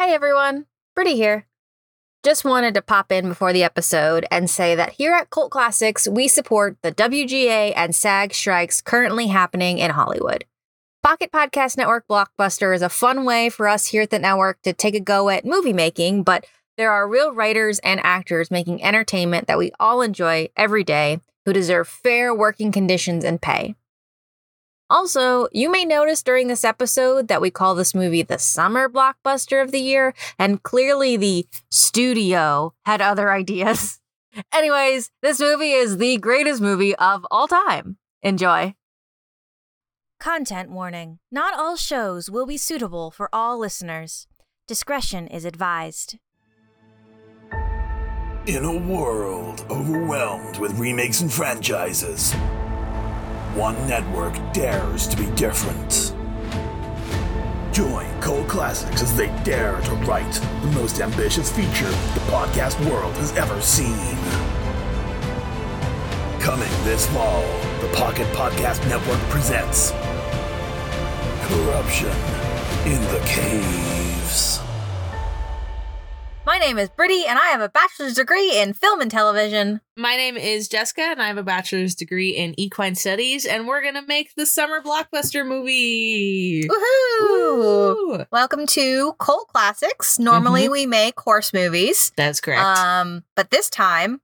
Hey everyone, Brittany here. Just wanted to pop in before the episode and say that here at Colt Classics, we support the WGA and SAG strikes currently happening in Hollywood. Pocket Podcast Network Blockbuster is a fun way for us here at the network to take a go at movie making, but there are real writers and actors making entertainment that we all enjoy every day who deserve fair working conditions and pay. Also, you may notice during this episode that we call this movie the summer blockbuster of the year, and clearly the studio had other ideas. Anyways, this movie is the greatest movie of all time. Enjoy. Content warning Not all shows will be suitable for all listeners. Discretion is advised. In a world overwhelmed with remakes and franchises, one network dares to be different. Join Colt Classics as they dare to write the most ambitious feature the podcast world has ever seen. Coming this fall, the Pocket Podcast Network presents Corruption in the Caves. My name is Brittany, and I have a bachelor's degree in film and television. My name is Jessica, and I have a bachelor's degree in equine studies, and we're gonna make the summer blockbuster movie. Woohoo! Woo! Welcome to Colt Classics. Normally, we make horse movies, That's correct. um, but this time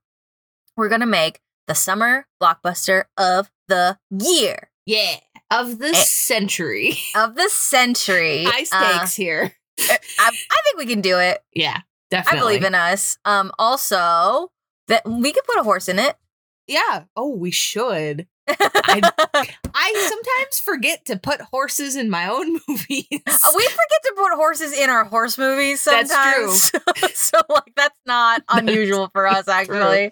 we're gonna make the summer blockbuster of the year yeah, of the Eh. century. of the century. High stakes here. Uh, I, I think we can do it. Yeah, I believe in us. Um, also that we could put a horse in it. Yeah. Oh, we should. I sometimes forget to put horses in my own movies. We forget to put horses in our horse movies sometimes. That's sometimes. so like that's not unusual for us actually.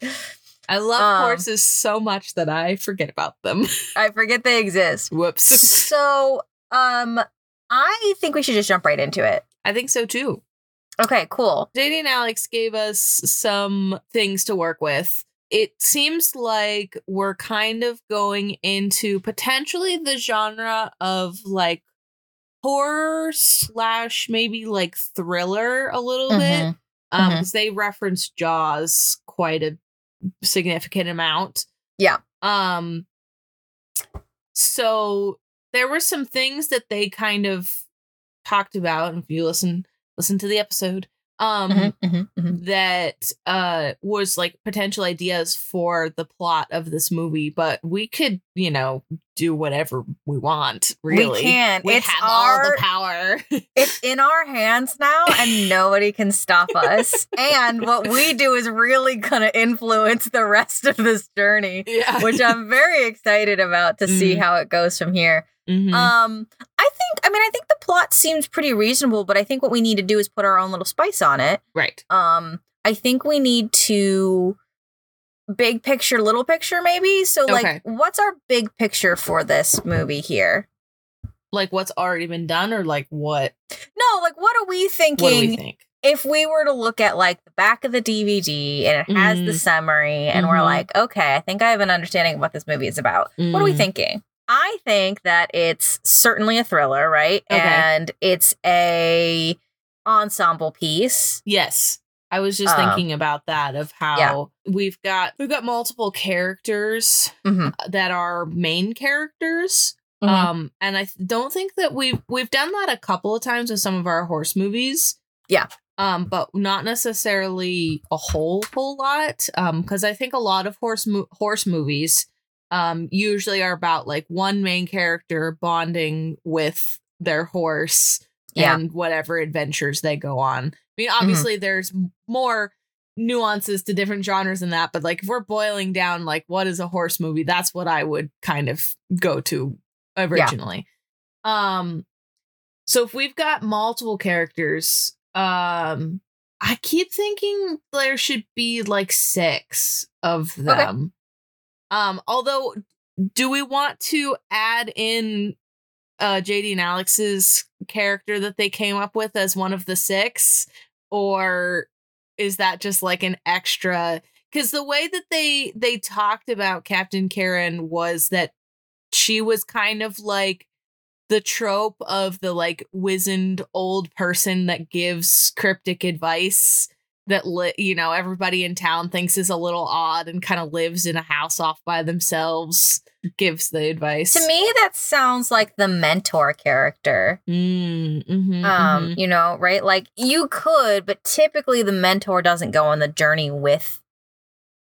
I love um, horses so much that I forget about them. I forget they exist. Whoops. so um I think we should just jump right into it. I think so too. Okay, cool. JD and Alex gave us some things to work with. It seems like we're kind of going into potentially the genre of like horror slash maybe like thriller a little bit. Mhm, Um, mhm. 'cause they reference Jaws quite a significant amount. Yeah. Um so there were some things that they kind of talked about, and if you listen listen to the episode, um mhm, mhm, mhm. that uh was like potential ideas for the plot of this movie, but we could, you know, do whatever we want, really. We can. We It's have all the power. It's in our hands now and nobody can stop us. and what we do is really gonna influence the rest of this journey, yeah. which I'm very excited about to see Mm. how it goes from here. Mhm. Um, I think, I mean, I think the plot seems pretty reasonable, but I think what we need to do is put our own little spice on it. right. Um, I think we need to big picture, little picture, maybe. So, like, Okay. what's our big picture for this movie here? Like what's already been done, or like what? No, like, what are we thinking? What do we think? if we were to look at like the back of the DVD and it has the Mhm. summary, and we're Mhm. like, okay, I think I have an understanding of what this movie is about. What are we Mm. thinking? I think that it's certainly a thriller, right? Okay. And it's a ensemble piece. Yes. I was just Um, thinking about that of how we've got we've got multiple characters Mhm. that are main characters. Mhm. Um and I don't think that we've we've done that a couple of times with some of our horse movies. Yeah. Um but not necessarily a whole whole lot um cuz I think a lot of horse mo- horse movies um usually are about like one main character bonding with their horse Yeah. and whatever adventures they go on. I mean, obviously, there's more nuances to different genres than that, but like if we're boiling down, like what is a horse movie? That's what I would kind of go to originally. Um, so if we've got multiple characters, um, I keep thinking there should be like six of them. Um, although, do we want to add in uh JD and Alex's character that they came up with as one of the six? Or is that just like an extra cuz the way that they they talked about Captain Karen was that she was kind of like the trope of the like wizened old person that gives cryptic advice that li- you know everybody in town thinks is a little odd and kind of lives in a house off by themselves gives the advice To me, that sounds like the mentor character. Mm, mhm, Um, mhm. you know, right? Like you could, but typically the mentor doesn't go on the journey with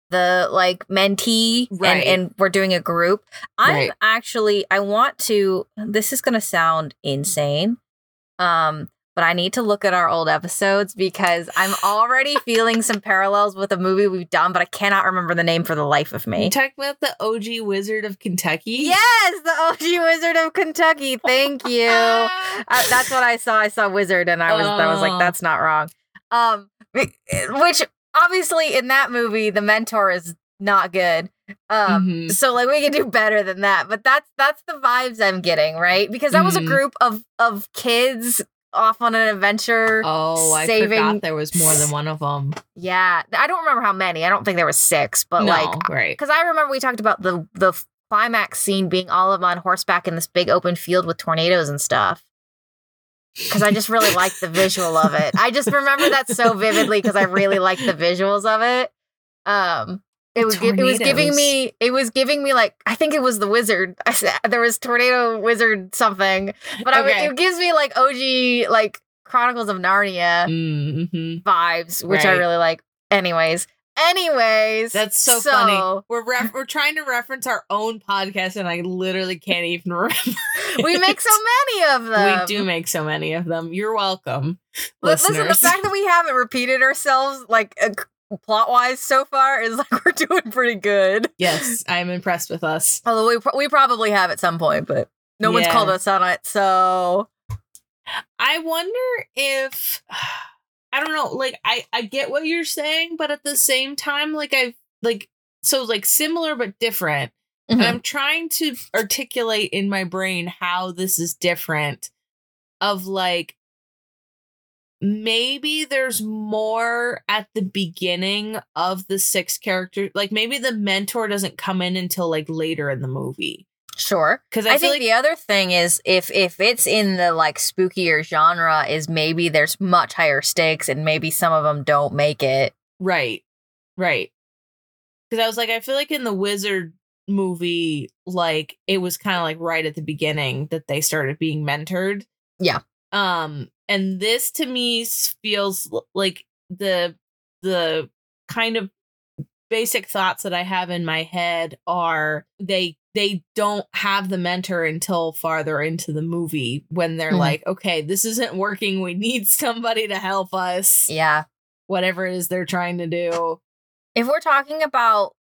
the like mentee Right. and, and we're doing a group. I'm Right. actually I want to this is gonna sound insane. Um, but I need to look at our old episodes because I'm already feeling some parallels with a movie we've done, but I cannot remember the name for the life of me. you talking about the OG Wizard of Kentucky Yes, the OG Wizard of Kentucky. Thank you. I, that's what I saw. I saw Wizard, and I was I was like, Oh. that's not wrong. Um, which obviously in that movie, the mentor is not good. Um, Mhm. so like we can do better than that. But that's that's the vibes I'm getting, right? Because that was a Mhm. group of of kids off on an adventure. Oh, I saving- forgot there was more than one of them. Yeah, I don't remember how many. I don't think there was six, but no, like right. because I remember we talked about the the climax scene being all of them on horseback in this big open field with tornadoes and stuff. Because I just really liked the visual of it. I just remember that so vividly because I really liked the visuals of it. Um, it was gi- it was giving me it was giving me like I think it was the wizard. I said there was tornado wizard something, but I, it gives me like OG like Chronicles of Narnia Mm-hmm. vibes, which I really like. Anyways, anyways, That's so, funny. We're ref- we're trying to reference our own podcast, and I literally can't even remember. we make so many of them. we do make so many of them. You're welcome, Li- Listen, the fact that we haven't repeated ourselves like plot wise so far is like we're doing pretty good. yes, I'm impressed with us. Although we we probably have at some point, but no one's called us on it. So I wonder if I don't know. Like, I I get what you're saying, but at the same time, like I like so like similar but different. And mm-hmm. I'm trying to articulate in my brain how this is different of like maybe there's more at the beginning of the six characters like maybe the mentor doesn't come in until like later in the movie sure. because I, I, think like the other thing is if if it's in the like spookier genre, is maybe there's much higher stakes and maybe some of them don't make it. right right because i was like i feel like in the wizard movie like it was kind of like right at the beginning that they started being mentored Yeah. um and this to me feels like the the kind of basic thoughts that i have in my head are they they don't have the mentor until farther into the movie when they're Mhm. like okay this isn't working. We need somebody to help us. Yeah. whatever it is they're trying to do. If we're talking about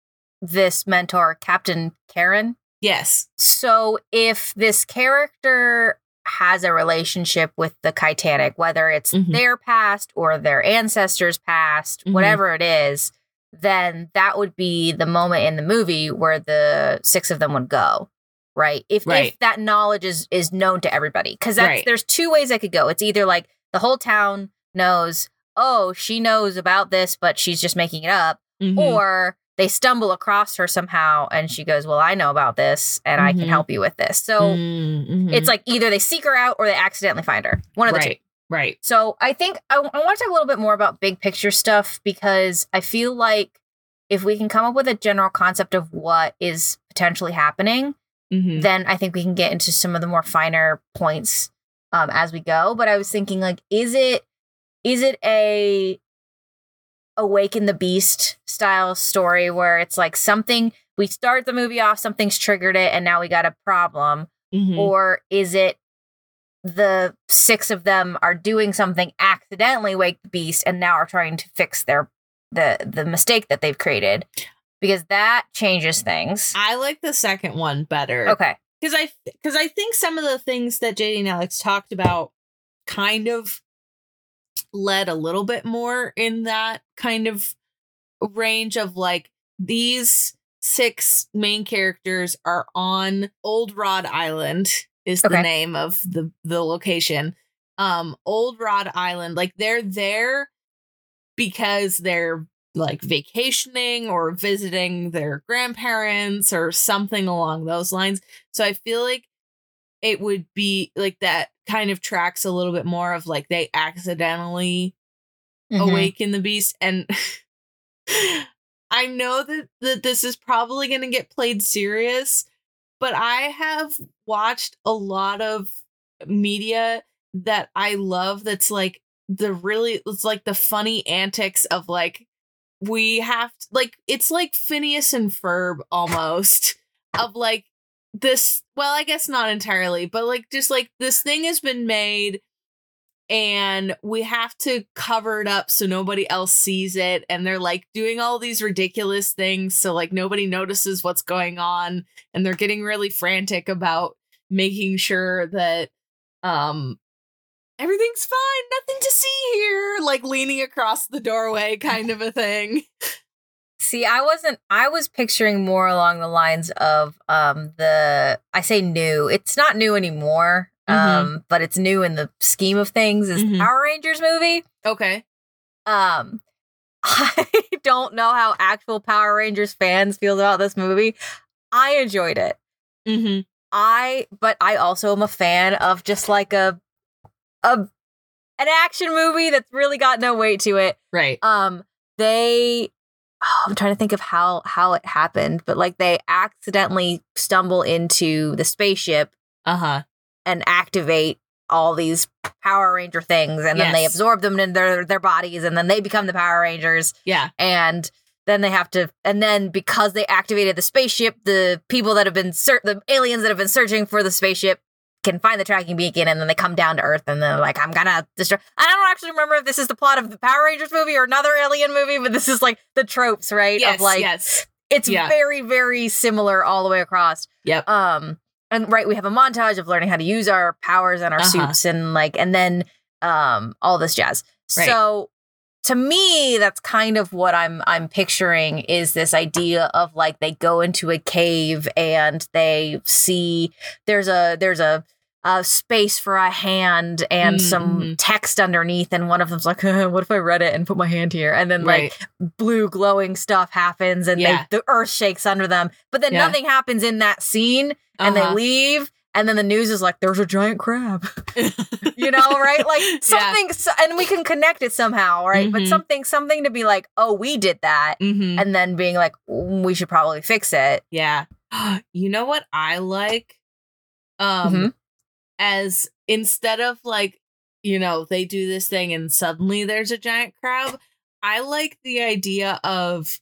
this mentor, Captain Karen, yes. So if this character has a relationship with the Titanic, whether it's Mhm. their past or their ancestors' past, Mhm. whatever it is, then that would be the moment in the movie where the six of them would go. Right. If Right. if that knowledge is is known to everybody. Because that's Right. there's two ways I could go. It's either like the whole town knows, oh, she knows about this, but she's just making it up Mhm. or they stumble across her somehow and she goes well i know about this and i can Mhm. help you with this so Mm, mhm. it's like either they seek her out or they accidentally find her one of the two right right so i think i, want to talk a little bit more about big picture stuff because i feel like if we can come up with a general concept of what is potentially happening Mhm. then i think we can get into some of the more finer points um, as we go but i was thinking like is it is it a awaken the beast style story where it's like something we start the movie off something's triggered it and now we got a problem Mhm. or is it the six of them are doing something accidentally wake the beast and now are trying to fix their the the mistake that they've created because that changes things I like the second one better. okay because I because I think some of the things that JD and Alex talked about kind of led a little bit more in that kind of range of like these six main characters are on Old Rod Island is the name of the the location. Um Old Rod Island like they're there because they're like vacationing or visiting their grandparents or something along those lines. So I feel like it would be like that kind of tracks a little bit more of like they accidentally Mhm. awaken the beast and I know that that this is probably going to get played serious, but I have watched a lot of media that I love that's like the really it's like the funny antics of like we have to, like it's like Phineas and Ferb almost of like this well I guess not entirely but like just like this thing has been made and we have to cover it up so nobody else sees it and they're like doing all these ridiculous things so like nobody notices what's going on and they're getting really frantic about making sure that um everything's fine nothing to see here like leaning across the doorway kind of a thing See, I wasn't I was picturing more along the lines of um the I say new. It's not new anymore. Mhm. Um, but it's new in the scheme of things is Mhm. Power Rangers movie. okay Um I don't know how actual Power Rangers fans feel about this movie. I enjoyed it. mm-hmm I but I also am a fan of just like a a an action movie that's really got no weight to it. right Um they oh, I'm trying to think of how how it happened, but like they accidentally stumble into the spaceship uh-huh and activate all these Power Ranger things and then they absorb them in their their bodies and then they become the Power Rangers. Yeah. And then they have to and then because they activated the spaceship the people that have been ser- the aliens that have been searching for the spaceship can find the tracking beacon and then they come down to earth and they're like i'm gonna destroy i don't actually remember if this is the plot of the power rangers movie or another alien movie but this is like the tropes right yes of like yes. it's yeah. very very similar all the way across. Yep. Um and right we have a montage of learning how to use our powers and our Uh-huh. suits and like and then um all this jazz Right. so to me that's kind of what i'm i'm picturing is this idea of like they go into a cave and they see there's a there's a a space for a hand and some Mhm. text underneath and one of them's like what if i read it and put my hand here and then like blue glowing stuff happens and Yeah. they, the earth shakes under them but then Yeah. nothing happens in that scene and they Uh-huh. leave and then the news is like there's a giant crab you know right like something so, and we can connect it somehow right but Mhm. something something to be like oh we did that mm-hmm. and then being like "Mm, we should probably fix it Yeah. you know what I like? Um Mhm. as instead of like, you know, they do this thing and suddenly there's a giant crab, I like the idea of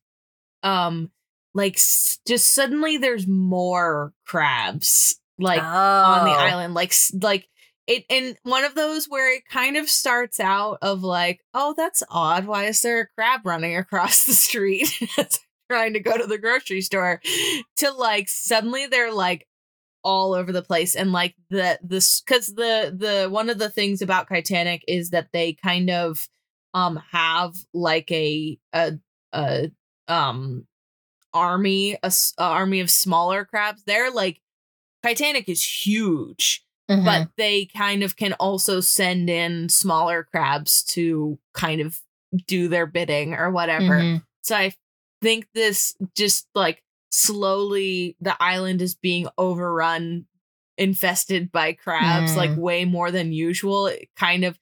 um like s- just suddenly there's more crabs like on the Oh. island like like it and one of those where it kind of starts out of like oh that's odd why is there a crab running across the street trying to go to the grocery store to like suddenly they're like all over the place and like the this because the the one of the things about titanic is that they kind of um have like a a a um army a army of smaller crabs they're like titanic is huge Mhm. but they kind of can also send in smaller crabs to kind of do their bidding or whatever. Mhm. So I think this just like slowly the island is being overrun, infested by crabs, Mm. like way more than usual. It kind of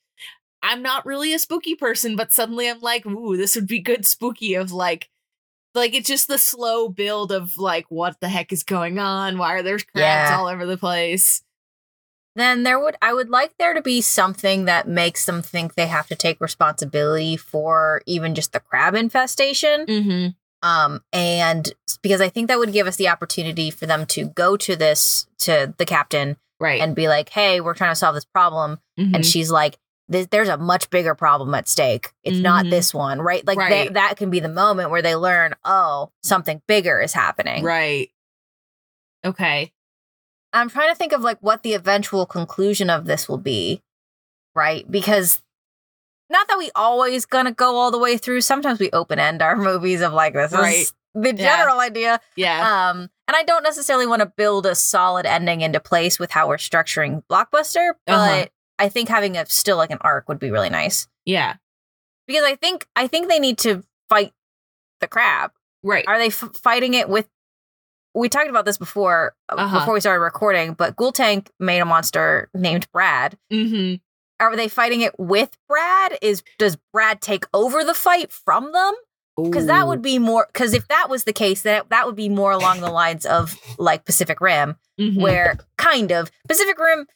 I'm not really a spooky person, but suddenly I'm like, ooh, this would be good spooky of like like it's just the slow build of like what the heck is going on? Why are there crabs Yeah. all over the place? then there would I would like there to be something that makes them think they have to take responsibility for even just the crab infestation. Mm-hmm. Um, and because I think that would give us the opportunity for them to go to this to the captain Right. and be like, "Hey, we're trying to solve this problem," Mhm. and she's like. "Th- There's a much bigger problem at stake. It's not Mhm. this one, right? Like Right. That, that can be the moment where they learn, oh, something bigger is happening. Right. Okay. I'm trying to think of like what the eventual conclusion of this will be, right? Because not that we always gonna go all the way through. Sometimes we open end our movies of like this Right. is the Yeah. general idea. Yeah. Um, and I don't necessarily want to build a solid ending into place with how we're structuring blockbuster, but Uh-huh. I think having a still like an arc would be really nice yeah. because I think I think they need to fight the crab. Right. Are they f- fighting it with we talked about this before uh, Uh-huh. before we started recording, but Ghoul Tank made a monster named Brad. Mm-hmm. Are they fighting it with Brad? Is does Brad take over the fight from them? Because that would be more. Because if that was the case, then that would be more along the lines of like Pacific Rim, Mhm. where kind of Pacific Rim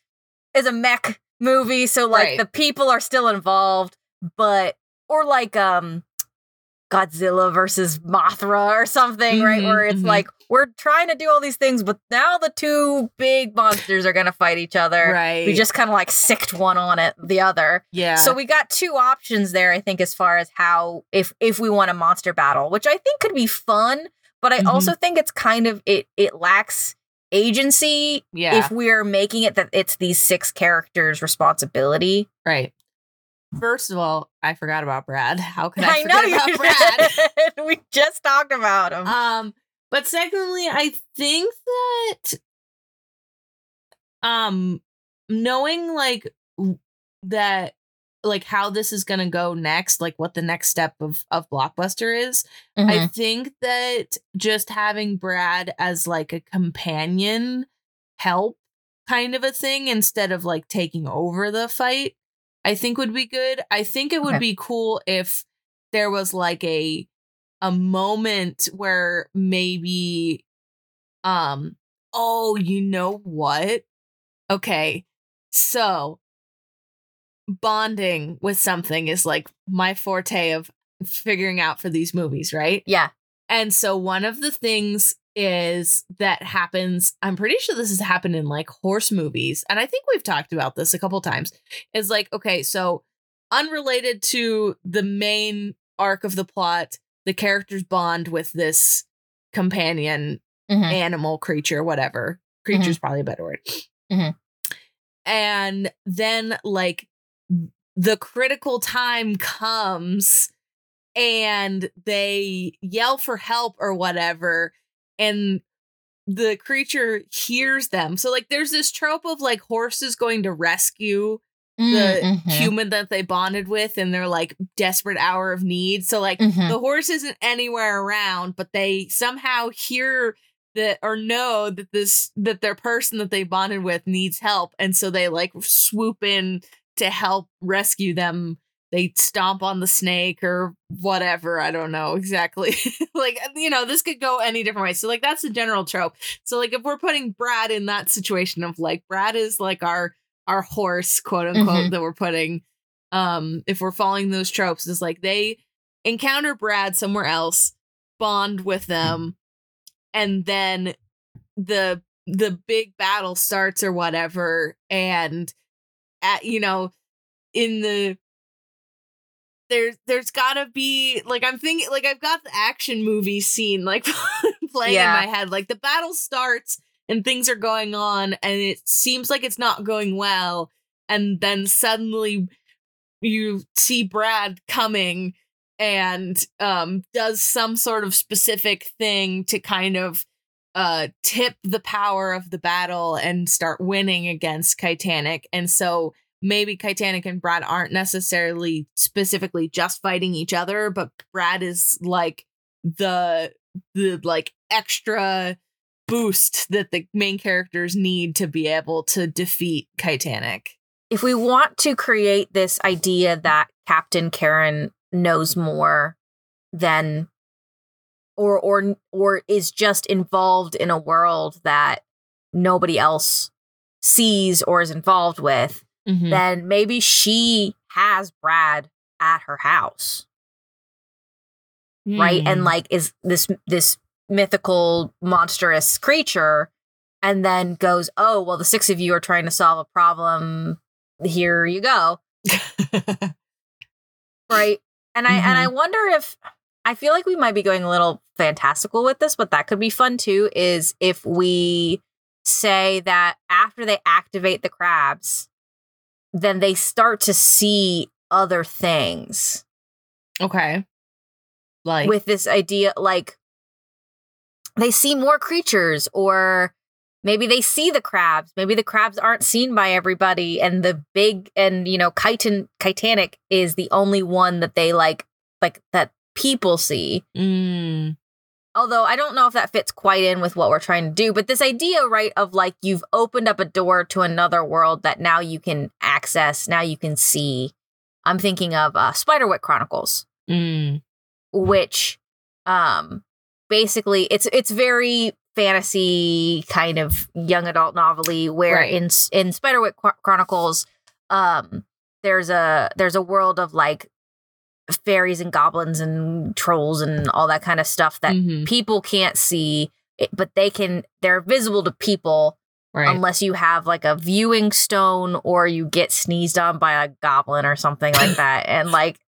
is a mech movie, so like Right. the people are still involved, but or like um Godzilla versus Mothra or something, right? Mhm, Where it's mhm. like we're trying to do all these things, but now the two big monsters are gonna fight each other. right. We just kind of like sicked one on it, the other. yeah. So we got two options there, I think, as far as how if if we want a monster battle, which I think could be fun, but I Mhm. also think it's kind of it it lacks agency yeah. if we're making it that it's these six characters' responsibility. right. First of all, I forgot about Brad. How could I, I know forget you about Brad? we just talked about him. Um, but secondly, I think that um knowing like that like how this is gonna go next, like what the next step of of blockbuster is, Mm-hmm. I think that just having Brad as like a companion help kind of a thing instead of like taking over the fight, I think would be good. I think it would Okay. be cool if there was like a a moment where maybe um oh, you know what? Okay. So bonding with something is like my forte of figuring out for these movies, right? yeah. And so one of the things is that happens, I'm pretty sure this has happened in like horse movies. And I think we've talked about this a couple times. Is like, okay, so unrelated to the main arc of the plot, the characters bond with this companion Mhm. animal creature, whatever. Creature's probably a better word. Mhm. And then, like, the critical time comes and they yell for help or whatever. And the creature hears them. So, like, there's this trope of like horses going to rescue the Mhm. human that they bonded with in their like desperate hour of need. So, like, Mhm. the horse isn't anywhere around, but they somehow hear that or know that this that their person that they bonded with needs help, and so they like swoop in to help rescue them. They stomp on the snake or whatever. I don't know exactly. like you know, this could go any different way. So like that's the general trope. So like if we're putting Brad in that situation of like Brad is like our our horse, quote unquote, Mhm. that we're putting. Um, if we're following those tropes, is like they encounter Brad somewhere else, bond with them, and then the the big battle starts or whatever, and at you know, in the there's there's gotta be like I'm thinking like I've got the action movie scene like playing Yeah. in my head. Like the battle starts and things are going on and it seems like it's not going well, and then suddenly you see Brad coming and um does some sort of specific thing to kind of uh tip the power of the battle and start winning against Titanic. And so maybe Titanic and Brad aren't necessarily specifically just fighting each other, but Brad is like the the like extra boost that the main characters need to be able to defeat Titanic. if we want to create this idea that Captain Karen knows more than or or or is just involved in a world that nobody else sees or is involved with, Mhm. then maybe she has Brad at her house, right? Hmm. And like is this this mythical monstrous creature and then goes, "Oh, well the six of you are trying to solve a problem. Here you go." right and i and i wonder if i feel like we might be going a little fantastical with this but that could be fun too is if we say that after they activate the crabs then they start to see other things okay. Like with this idea like they see more creatures or maybe they see the crabs maybe the crabs aren't seen by everybody and the big and you know chitin titanic is the only one that they like like that people see mm, although I don't know if that fits quite in with what we're trying to do, but this idea, right, of like you've opened up a door to another world that now you can access, now you can see. I'm thinking of uh, Spiderwick Chronicles, Mm. which um basically it's it's very fantasy kind of young adult novelty where Right. in in Spiderwick Chro- Chronicles um there's a there's a world of like fairies and goblins and trolls and all that kind of stuff that Mhm. people can't see but they can they're visible to people Right. unless you have like a viewing stone or you get sneezed on by a goblin or something like that and like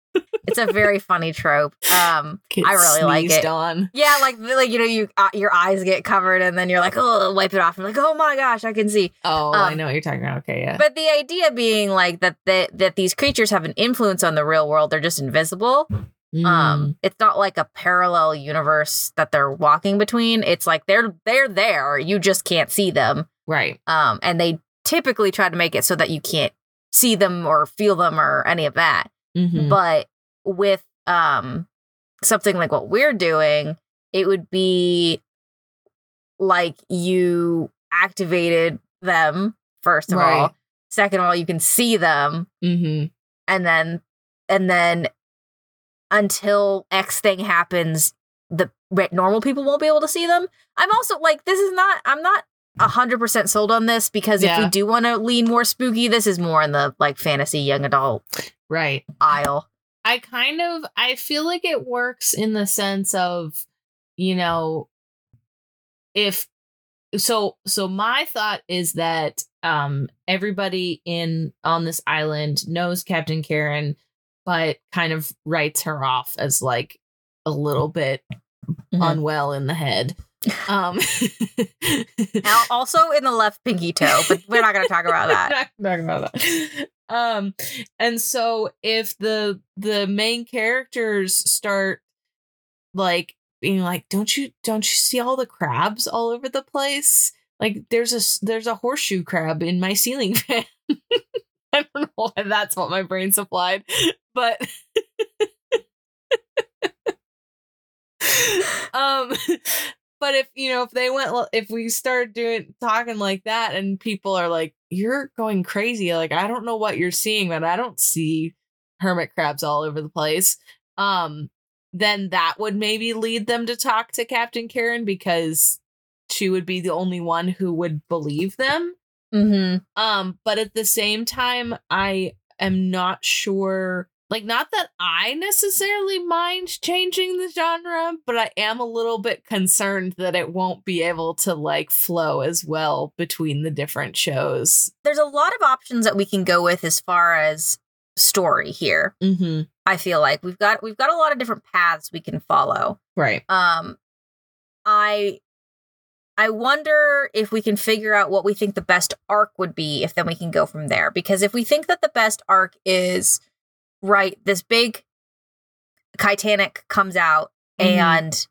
it's a very funny trope um Get I really like it. On. yeah like like you know you uh, your eyes get covered and then you're like oh wipe it off and like oh my gosh i can see Oh, I Um, know what you're talking about. Okay, yeah. but the idea being like that that that these creatures have an influence on the real world they're just invisible Mm. um it's not like a parallel universe that they're walking between it's like they're they're there you just can't see them right. um and they typically try to make it so that you can't see them or feel them or any of that Mhm. but with um something like what we're doing it would be like you activated them first of all. second of all you can see them Mhm. and then and then until x thing happens the normal people won't be able to see them i'm also like this is not i'm not 100% sold on this because if Yeah. we do want to lean more spooky this is more in the like fantasy young adult Right. aisle I kind of I feel like it works in the sense of, you know, if so so my thought is that um everybody in on this island knows Captain Karen but kind of writes her off as like a little bit Mhm. unwell in the head. Um Al- also in the left pinky toe but we're not going to talk about that Not talking about that. Um, and so if the the main characters start like being like, "Don't you don't you see all the crabs all over the place? Like there's a there's a horseshoe crab in my ceiling fan." I don't know why that's what my brain supplied, but um but if you know if they went if we start doing talking like that and people are like you're going crazy like i don't know what you're seeing but i don't see hermit crabs all over the place um then that would maybe lead them to talk to captain karen because she would be the only one who would believe them mm-hmm. um, but at the same time, I am not sure. Like, not that I necessarily mind changing the genre, but I am a little bit concerned that it won't be able to like flow as well between the different shows. there's a lot of options that we can go with as far as story here Mm-hmm. i feel like we've got we've got a lot of different paths we can follow Right. um i i wonder if we can figure out what we think the best arc would be if then we can go from there because if we think that the best arc is right this big titanic comes out Mhm. and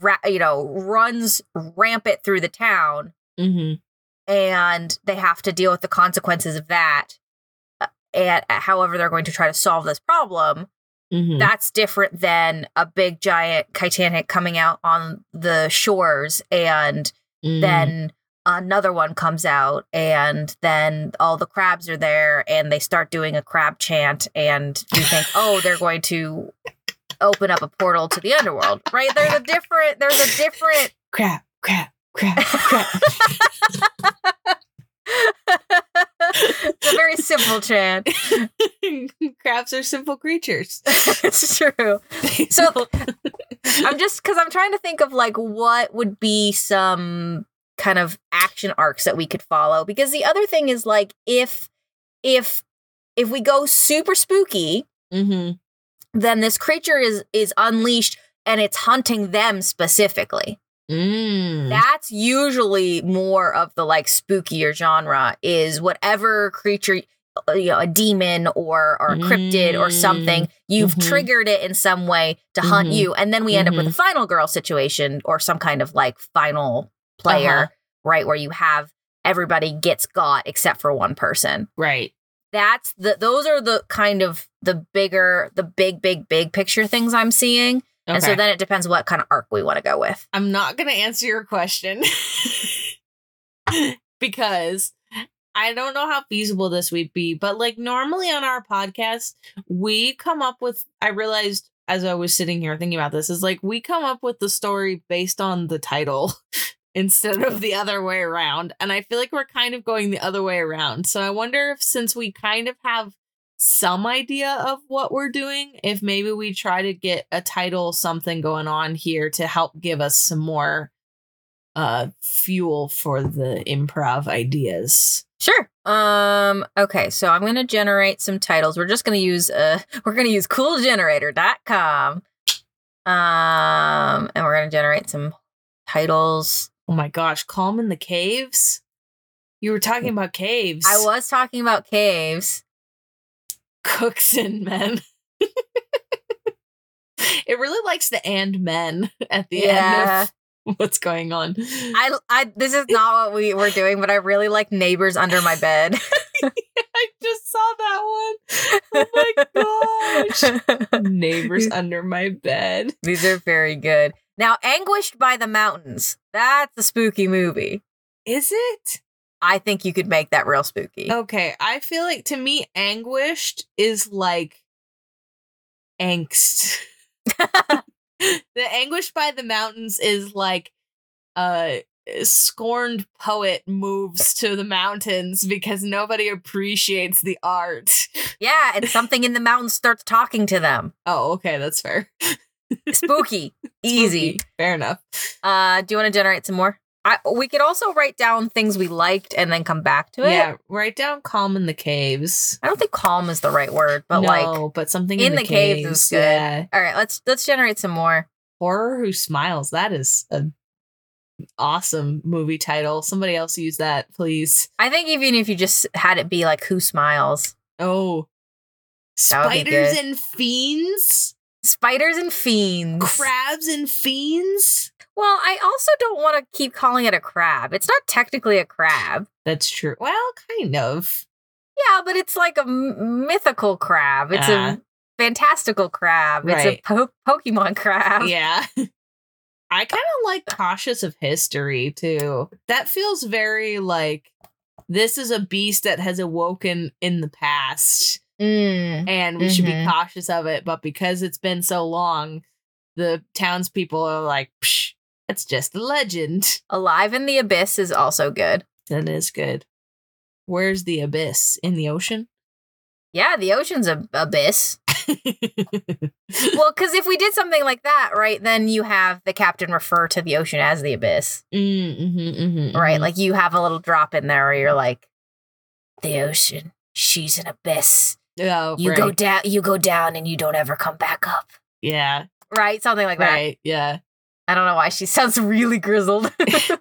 ra- you know runs rampant through the town Mm-hmm. and they have to deal with the consequences of that uh, and uh, however they're going to try to solve this problem Mm-hmm. that's different than a big giant titanic coming out on the shores and Mm-hmm. then another one comes out and then all the crabs are there and they start doing a crab chant and you think oh they're going to open up a portal to the underworld right? There's a different there's a different crab crab crab crab. It's a very simple chant. Crabs are simple creatures. it's true. So- I'm just because I'm trying to think of like what would be some kind of action arcs that we could follow. Because the other thing is like if if if we go super spooky, mm-hmm. then this creature is is unleashed and it's hunting them specifically. mm. That's usually more of the like spookier genre is whatever creature uh, you know a demon or or a cryptid or something you've Mhm. triggered it in some way to hunt Mhm. you and then we end up with a final girl situation or some kind of like final player Uh-huh. right where you have everybody gets got except for one person right. that's the those are the kind of the bigger the big big big picture things i'm seeing And so then it depends what kind of arc we want to go with. I'm not going to answer your question because I don't know how feasible this would be. But like normally on our podcast, we come up with, I realized as I was sitting here thinking about this, is like we come up with the story based on the title instead of the other way around. And I feel like we're kind of going the other way around. So I wonder if since we kind of have some idea of what we're doing, if maybe we try to get a title something going on here to help give us some more uh fuel for the improv ideas. Sure. Um okay, so I'm going to generate some titles. We're just going to use uh we're going to use coolgenerator.com. Um and we're going to generate some titles. Oh my gosh, Calm in the Caves? You were talking about caves. I was talking about caves. cooks and men. it really likes the and men at the Yeah. end of what's going on. I I this is not what we were doing, but I really like neighbors under my bed. I just saw that one. Oh my gosh. Neighbors under my bed. These are very good. Now, Anguished by the Mountains. That's a spooky movie. Is it? I think you could make that real spooky. Okay, I feel like to me, anguished is like angst. the anguished by the mountains is like a scorned poet moves to the mountains because nobody appreciates the art. yeah, and something in the mountains starts talking to them. Oh, okay, that's fair. Spooky. Easy. Spooky. Fair enough. Uh, do you want to generate some more? I, we could also write down things we liked and then come back to it. Yeah, write down calm in the caves. I don't think calm is the right word, but no, like but something in in, the caves is good. Yeah. all right, let's let's generate some more. Horror Who Smiles. That is a awesome movie title. Somebody else use that, please. I think even if you just had it be like who smiles. Oh. That would be Spiders and fiends? Spiders and fiends. Crabs and fiends? Well, I also don't want to keep calling it a crab. It's not technically a crab. That's true. Well, kind of. Yeah, but it's like a m- mythical crab. It's Ah. a fantastical crab. It's a po- Pokemon crab. Yeah. I kind of like cautious of history too. That feels very like this is a beast that has awoken in the past Mm. and we should be Mhm. cautious of it. But because it's been so long, the townspeople are like, Psh, it's just a legend. Alive in the Abyss is also good. That is good. Where's the abyss? In the ocean? Yeah, the ocean's a abyss. Well, because if we did something like that, right, then you have the captain refer to the ocean as the abyss, Mm, mhm, mhm, right? mhm. Like you have a little drop in there where you're like, the ocean, she's an abyss. Oh, You right. go down, you go down, and you don't ever come back up. yeah, Right, something like that. right, yeah. I don't know why she sounds really grizzled.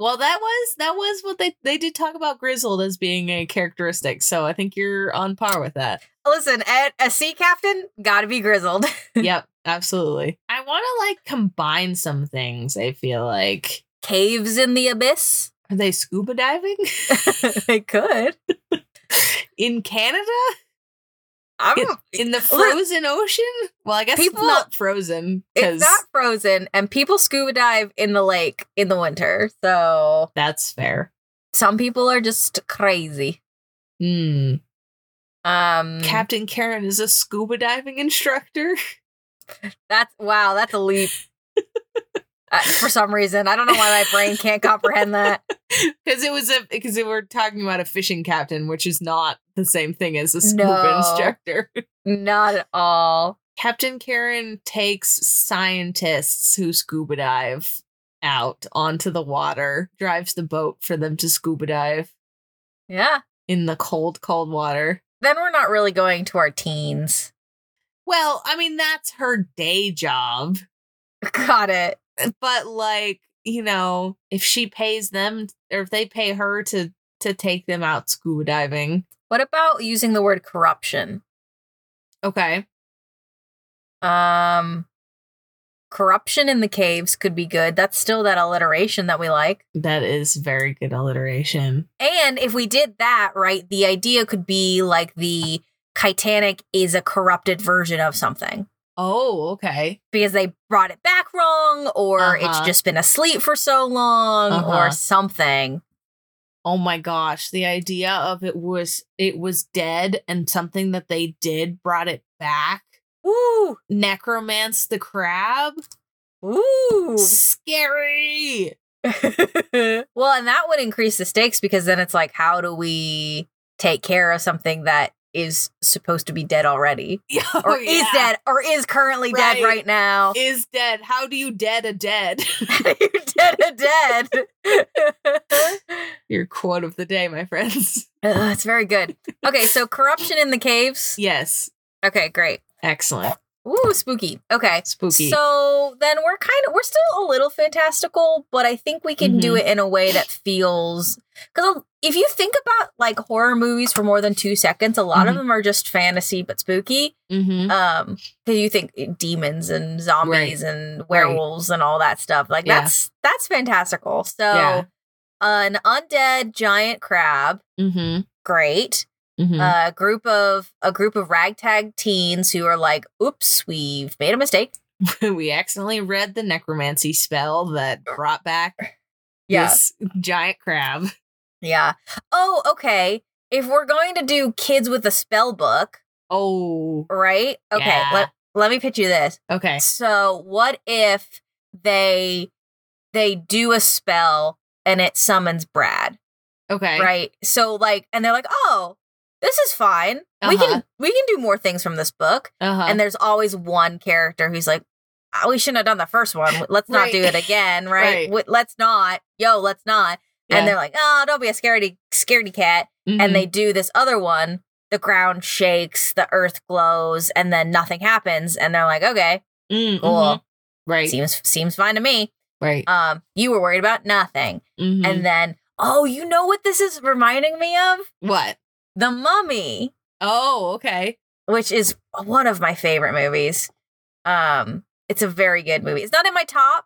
Well, that was that was what they they did talk about grizzled as being a characteristic. So I think you're on par with that. Listen, a, a sea captain gotta be grizzled. yep, absolutely. I want to like combine some things. I feel like Caves in the abyss. are they scuba diving they could. in Canada I'm, in, the frozen ocean? Well, I guess People- it's not frozen it's not frozen, and people scuba dive in the lake in the winter. So that's fair. some people are just crazy. Hmm. Um, Captain Karen is a scuba diving instructor. that's wow, that's a leap. Uh, for some reason, I don't know why my brain can't comprehend that. Because it was a because were talking about a fishing captain, which is not the same thing as a scuba No. instructor. Not at all. Captain Karen takes scientists who scuba dive out onto the water, drives the boat for them to scuba dive Yeah. in the cold, cold water. Then we're not really going to our teens. Well, I mean, that's her day job. Got it. But like, you know, if she pays them or if they pay her to to take them out scuba diving. What about using the word corruption? Okay. Um corruption in the caves could be good. That's still that alliteration that we like. That is very good alliteration. And if we did that, right, the idea could be like the Titanic is a corrupted version of something. Oh, okay. because they brought it back wrong or it's Uh-huh. just been asleep for so long Uh-huh. or something. Oh my gosh, the idea of it was it was dead and something that they did brought it back. Ooh. Necromance the crab? Ooh. Scary. well, and that would increase the stakes because then it's like, how do we take care of something that is supposed to be dead already? Yeah, oh, Or oh, is yeah. dead or is currently Right. dead right now? Is dead. How do you dead a dead? You're dead a dead. Your quote of the day, my friends. Ugh, it's very good. Okay, so corruption in the caves. Yes. Okay, great. Excellent. Ooh, spooky. Okay. Spooky. So then we're kind of we're still a little fantastical, but I think we can do Mhm. it in a way that feels because if you think about like horror movies for more than two seconds, a lot of Mhm. them are just fantasy but spooky. mm-hmm. Um, because you think demons and zombies and werewolves and all that stuff. Like Yeah. that's that's fantastical. So Yeah. an undead giant crab, Mm-hmm. great. Mm-hmm. A group of a group of ragtag teens who are like, "Oops, we've made a mistake." we accidentally read the necromancy spell that brought back Yeah. this giant crab. Yeah. Oh, okay. If we're going to do kids with a spell book, Oh, right? Okay. Yeah. Let let me pitch you this. okay. So, what if they they do a spell and it summons Brad, Okay. right? So like and they're like, "Oh, this is fine. We Uh-huh. can we can do more things from this book." Uh-huh. And there's always one character who's like, "Ah, "We shouldn't have done the first one. Let's not Right. do it again, right? Right. Let's not. Yo, let's not." Yeah. And they're like, "Oh, don't be a scaredy scaredy cat." Mhm. and they do this other one the ground shakes the earth glows and then nothing happens and they're like okay Mm, cool. Right. seems seems fine to me right. um you were worried about nothing Mhm. and then oh you know what this is reminding me of what? The mummy Oh, okay. which is one of my favorite movies um it's a very good movie it's not in my top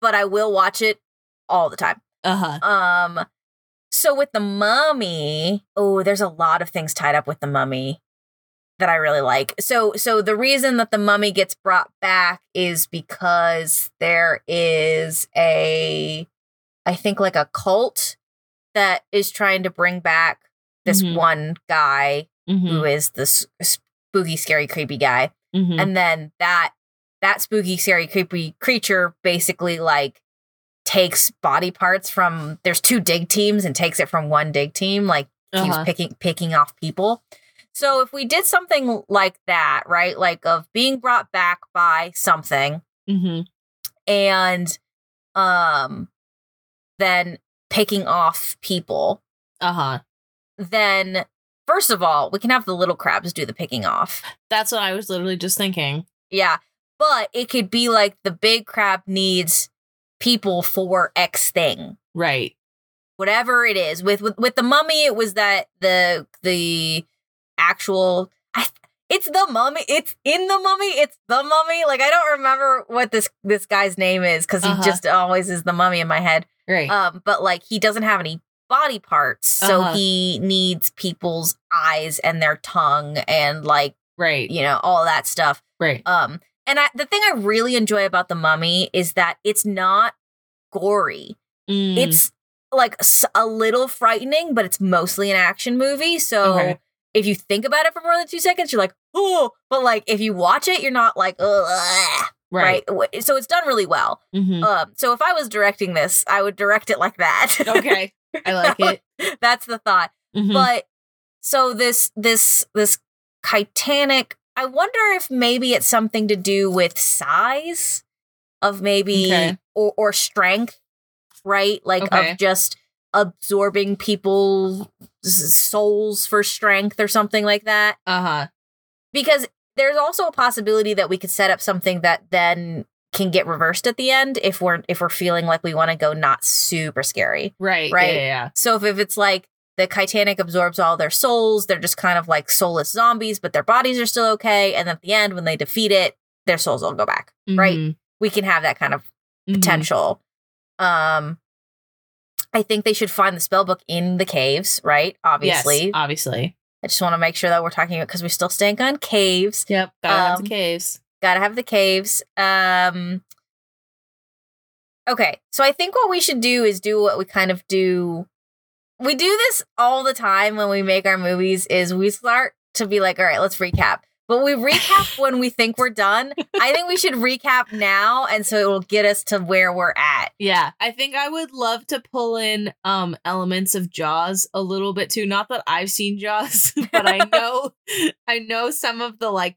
but i will watch it all the time Uh-huh. Um, so with the mummy, oh, there's a lot of things tied up with the mummy that I really like. So, so the reason that the mummy gets brought back is because there is a, I think like a cult that is trying to bring back this Mhm. one guy Mhm. who is this spooky, scary, creepy guy Mhm. and then that that spooky scary creepy creature basically like takes body parts from there's two dig teams and takes it from one dig team like keeps Uh-huh. picking picking off people so if we did something like that right like of being brought back by something Mhm. and um then picking off people Uh-huh. Then first of all we can have the little crabs do the picking off That's what I was literally just thinking. Yeah. But it could be like the big crab needs people for X thing. Right. Whatever it is. With with, with the mummy, it was that the the actual I, it's the mummy. It's in the mummy. It's the mummy. Like I don't remember what this this guy's name is because he Uh-huh. just always is the mummy in my head. Right. Um, but like he doesn't have any body parts, so Uh-huh. he needs people's eyes and their tongue and like right. you know all that stuff. Right. Um, and I, the thing I really enjoy about the Mummy is that it's not gory. Mm. It's like a little frightening, but it's mostly an action movie. So Okay. if you think about it for more than two seconds, you're like, oh. But like if you watch it, you're not like, ugh, right. right. So it's done really well. Mhm. Um, so if I was directing this, I would direct it like that. Okay. I like it. That's the thought. Mhm. But so this this this Titanic, I wonder if maybe it's something to do with size of maybe Okay. or or strength, right? Like Okay. of just absorbing people's souls for strength or something like that. uh-huh. Because there's also a possibility that we could set up something that then can get reversed at the end if we're if we're feeling like we want to go not super scary. Right. Right. Yeah, yeah, So if, if it's like the Titanic absorbs all their souls, they're just kind of like soulless zombies, but their bodies are still okay. And at the end, when they defeat it, their souls will go back. yeah. Right. We can have that kind of Mhm. potential. Um, I think they should find the spell book in the caves, right? Obviously. Yes, obviously. I just want to make sure that we're talking about because we're still stank on caves. Yep. Gotta have Um, the caves. Gotta have the caves. Um Okay, so I think what we should do is do what we kind of do. We do this all the time when we make our movies is we start to be like, all right, let's recap. But we recap when we think we're done. I think we should recap now and so it will get us to where we're at. Yeah, I think I would love to pull in um elements of Jaws a little bit too. Not that I've seen Jaws, but I know I know some of the like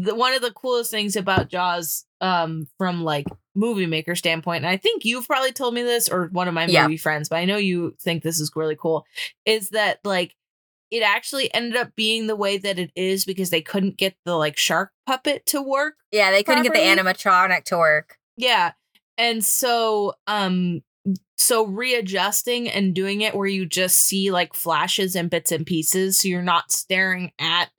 the one of the coolest things about Jaws um from like movie maker standpoint, and I think you've probably told me this or one of my Yeah. movie friends, but I know you think this is really cool, is that like it actually ended up being the way that it is because they couldn't get the like shark puppet to work Yeah, they couldn't get the animatronic to work. yeah. And so um so readjusting and doing it where you just see like flashes and bits and pieces so you're not staring at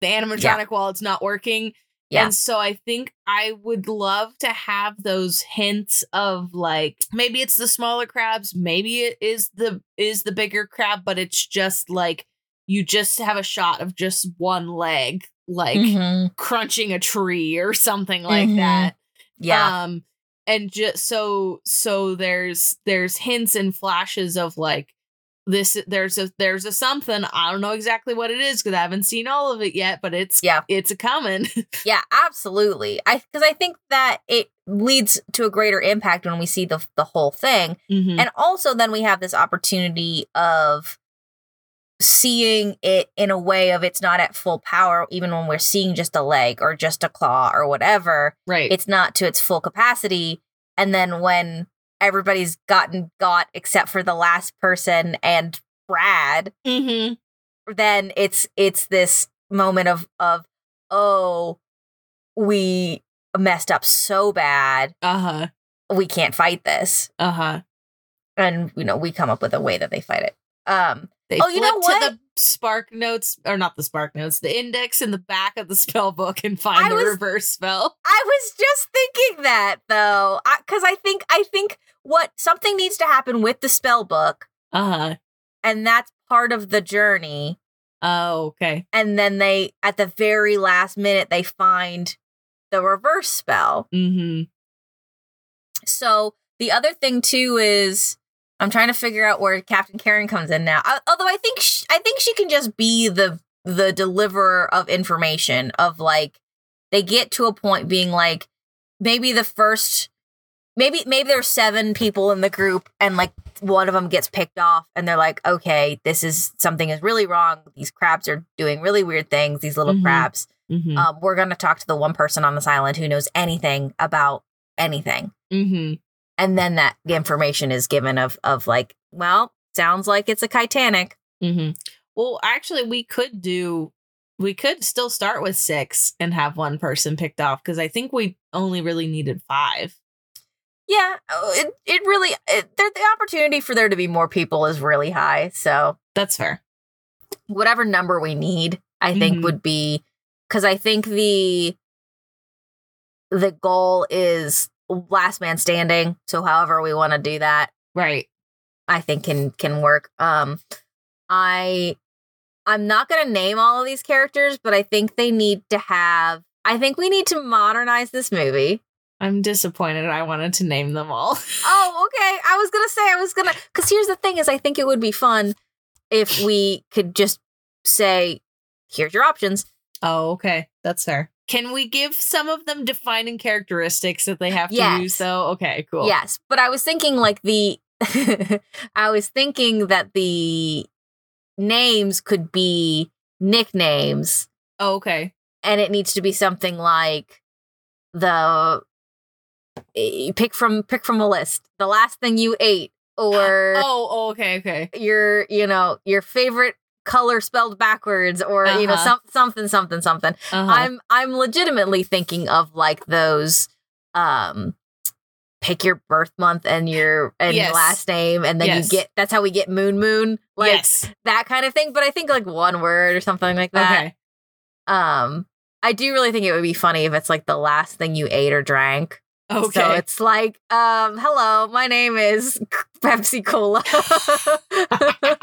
the animatronic while it's not working. Yeah. And so I think I would love to have those hints of like maybe it's the smaller crabs, maybe it is the is the bigger crab, but it's just like you just have a shot of just one leg like Mhm. crunching a tree or something like Mhm. that. Yeah. Um and just so so there's there's hints and flashes of like this there's a there's a something I don't know exactly what it is because I haven't seen all of it yet, but it's Yeah. it's a coming. Yeah, absolutely. I because I think that it leads to a greater impact when we see the the whole thing. Mhm. And also then we have this opportunity of seeing it in a way of it's not at full power even when we're seeing just a leg or just a claw or whatever. right. It's not to its full capacity and then when everybody's gotten got except for the last person and Brad, mm-hmm. then it's it's this moment of of oh we messed up so bad Uh-huh. we can't fight this Uh-huh. and you know we come up with a way that they fight it um They Oh, you know what? to the spark notes or not the spark notes, the index in the back of the spell book and find I the was- reverse spell. i was just thinking that though because I, think i think what something needs to happen with the spell book Uh-huh. and that's part of the journey Oh, okay. and then they at the very last minute they find the reverse spell Mm-hmm. So the other thing too is I'm trying to figure out where Captain Karen comes in now. Uh, although I think sh- I think she can just be the the deliverer of information of like they get to a point being like maybe the first maybe maybe there's seven people in the group and like one of them gets picked off and they're like okay this is something is really wrong these crabs are doing really weird things these little Mhm. crabs Mm-hmm. um, we're going to talk to the one person on this island who knows anything about anything mm-hmm. and then that the information is given of of like well sounds like it's a titanic Mm-hmm. Well, actually, we could do. We could still start with six and have one person picked off because I think we only really needed five. Yeah oh, it, it really it, the opportunity for there to be more people is really high so That's fair. whatever number we need i think Mhm. would be because i think the the goal is last man standing so however we want to do that Right. I think can can work. Um I I'm not going to name all of these characters, but I think they need to have I think we need to modernize this movie. I'm disappointed. I wanted to name them all. Oh, okay. I was going to say I was going to cuz here's the thing is I think it would be fun if we could just say here's your options. oh, okay. That's fair. Can we give some of them defining characteristics that they have to Yes. use, though? Okay, cool. Yes, but I was thinking like the I was thinking that the names could be nicknames Oh, okay. and it needs to be something like the pick from pick from a list the last thing you ate or Oh, oh, okay, okay. your you know your favorite color spelled backwards or you know Uh-huh. some, something something something Uh-huh. i'm i'm legitimately thinking of like those um pick your birth month and your and your Yes. last name and then Yes. you get that's how we get moon moon like yes. that kind of thing but i think like one word or something like that Okay. um, I do really think it would be funny if it's like the last thing you ate or drank. Okay. So it's like, um, hello, my name is Pepsi Cola. but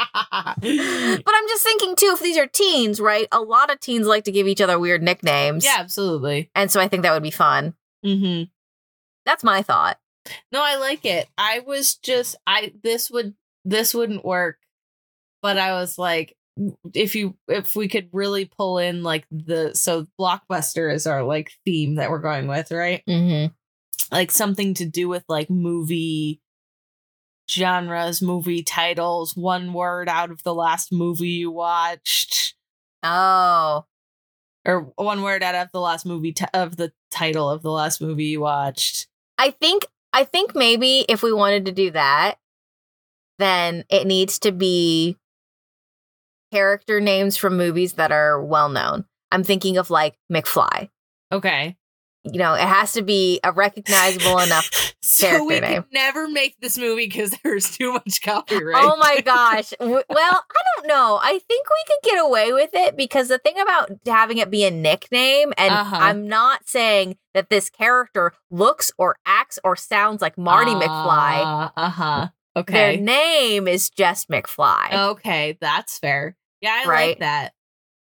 I'm just thinking too, if these are teens, right? A lot of teens like to give each other weird nicknames. yeah, absolutely. And so I think that would be fun. hmm That's my thought. No, I like it. I was just I this would this wouldn't work. But I was like if you if we could really pull in like the so blockbuster is our like theme that we're going with, right? Mm-hmm. Like something to do with like movie genres, movie titles, one word out of the last movie you watched Oh, or one word out of the last movie ti- of the title of the last movie you watched. I think I think maybe if we wanted to do that, then it needs to be character names from movies that are well known. I'm thinking of like McFly. Okay. You know, it has to be a recognizable enough. so we character name. could never make this movie because there's too much copyright. Oh my gosh. Well, I don't know. I think we could get away with it because the thing about having it be a nickname, and Uh-huh. I'm not saying that this character looks or acts or sounds like Marty McFly. Uh huh. Okay. Their name is just McFly. Okay, that's fair. Yeah, I like that.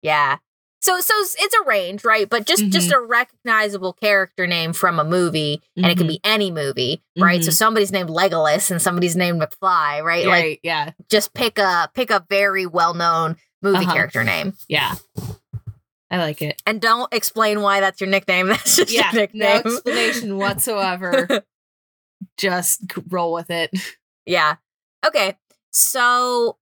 Yeah. So so it's a range, right? But just just Mm-hmm. a recognizable character name from a movie, and it can be any movie, right? So Mhm. somebody's named Legolas and somebody's named McFly, right? Like Right. Yeah. just pick a pick a very well known movie Uh-huh. character name, Yeah. I like it. and don't explain why that's your nickname. That's just Yeah. your No explanation whatsoever. Just roll with it. yeah. Okay. So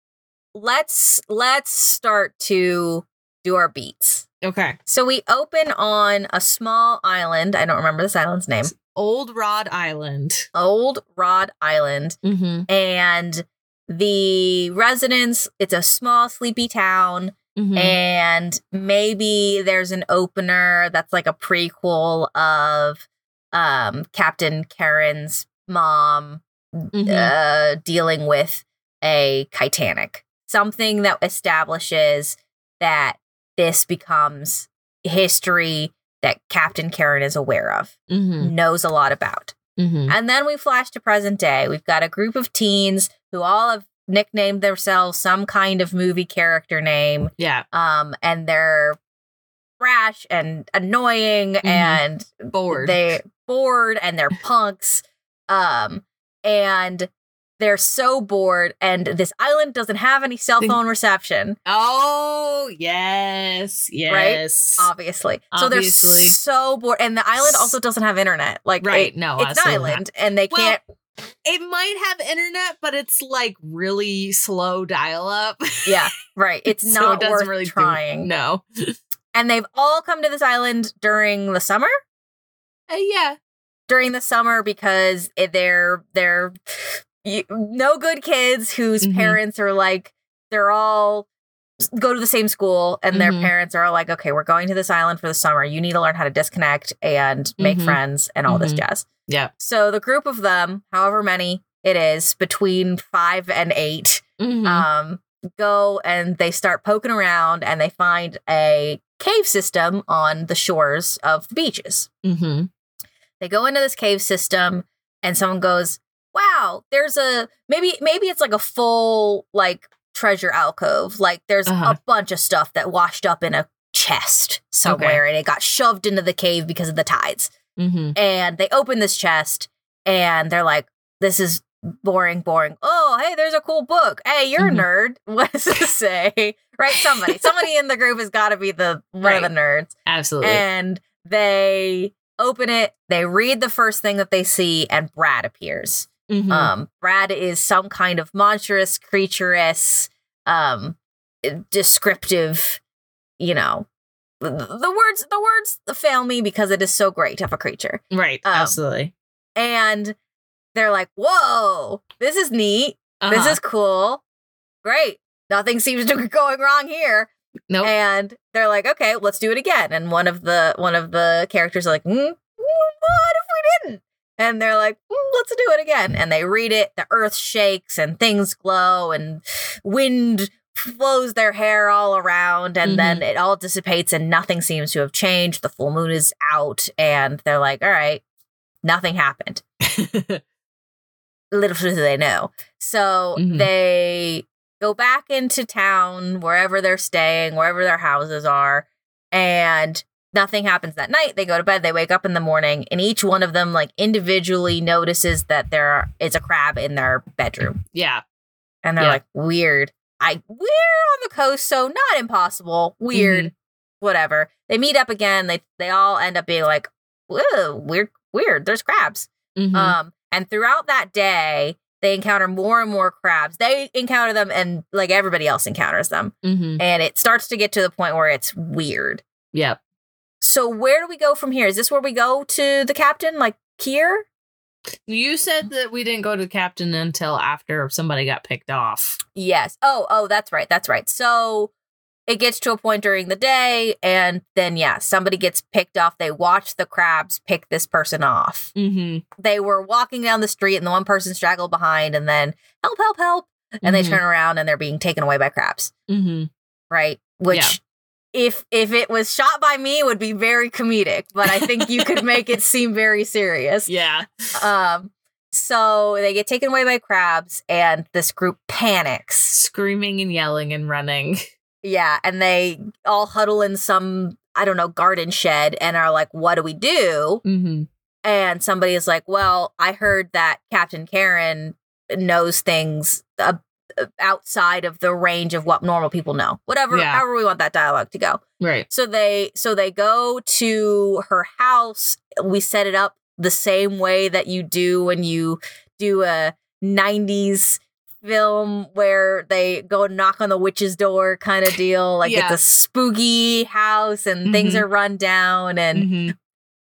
let's let's start to do our beats. Okay. So we open on a small island. I don't remember this island's name. Old Rod Island. Old Rod Island. Mm-hmm. And the residents, it's a small, sleepy town. Mm-hmm. And maybe there's an opener that's like a prequel of um, Captain Karen's mom Mhm. uh, dealing with a Titanic. Something that establishes that this becomes history that Captain Karen is aware of, Mm-hmm. knows a lot about. Mm-hmm. And then we flash to present day. We've got a group of teens who all have nicknamed themselves some kind of movie character name. Yeah. Um, and they're brash and annoying Mhm. and Bored. they bored and they're punks. Um, and they're so bored, and this island doesn't have any cell phone reception, oh yes. Yes. obviously. So they're so bored, and the island also doesn't have internet. Like, Right. it- no. it's an absolutely not. island, and they Well, can't. It might have internet, but it's like really slow dial up. Yeah, right. It's So not it worth really do- trying. no. And they've all come to this island during the summer. Uh, yeah. during the summer because it- they're they're you, no good kids whose Mhm. parents are like they're all go to the same school and their Mhm. parents are all like okay we're going to this island for the summer you need to learn how to disconnect and make Mhm. friends and all this Mhm. jazz Yeah. so the group of them however many it is between five and 8 Mhm. um go and they start poking around and they find a cave system on the shores of the beaches mm-hmm. they go into this cave system and someone goes wow there's a maybe maybe it's like a full like treasure alcove like there's Uh-huh. a bunch of stuff that washed up in a chest somewhere and it got shoved into the cave because of the tides. Mm-hmm. and they open this chest and they're like this is boring boring. Oh hey there's a cool book. Hey you're Mhm. a nerd. What does this say? Right? Somebody somebody in the group has got to be the one of the nerds. Absolutely. and they open it they read the first thing that they see and brad appears Mhm. um brad is some kind of monstrous creaturous um descriptive you know the, the words the words fail me because it is so great of a creature right. um, Absolutely. and they're like whoa this is neat this Uh-huh. is cool great nothing seems to be going wrong here nope. and they're like okay let's do it again and one of the one of the characters are like mm, what if we didn't and they're like mm, let's do it again and they read it the earth shakes and things glow and wind flows their hair all around and then it all dissipates and nothing seems to have changed the full moon is out and they're like all right Nothing happened. Little do they know. So Mhm. they go back into town, wherever they're staying, wherever their houses are, and nothing happens that night. They go to bed, they wake up in the morning, and each one of them like individually notices that there is a crab in their bedroom. yeah. And they're Yeah. like, weird. I we're on the coast, so not impossible. Weird. Mm-hmm. Whatever. They meet up again. They they all end up being like, whoa, weird, weird. There's crabs. Mhm. Um, and throughout that day, they encounter more and more crabs. They encounter them and like everybody else encounters them. Mhm. And it starts to get to the point where it's weird. Yep. So where do we go from here? Is this where we go to the captain, like here? You said that we didn't go to the captain until after somebody got picked off. Yes. Oh, oh, that's right. That's right. So it gets to a point during the day, and then yeah, somebody gets picked off. They watch the crabs pick this person off. Mm-hmm. They were walking down the street, and the one person straggled behind, and then help, help, help, and they Mhm. turn around and they're being taken away by crabs. Mm-hmm. Right? Which. Yeah. If if it was shot by me, it would be very comedic, but I think you could make it seem very serious. Yeah. Um, so they get taken away by crabs, and this group panics. Screaming and yelling and running. Yeah, and they all huddle in some I don't know garden shed and are like, "What do we do?" Mm-hmm. And somebody is like, "Well, I heard that Captain Karen knows things uh, outside of the range of what normal people know. Whatever, Yeah. however we want that dialogue to go." Right. So they so they go to her house. We set it up the same way that you do when you do a 90s film where they go knock on the witch's door kind of deal. Like Yeah. it's a spooky house and things Mhm. are run down and Mhm.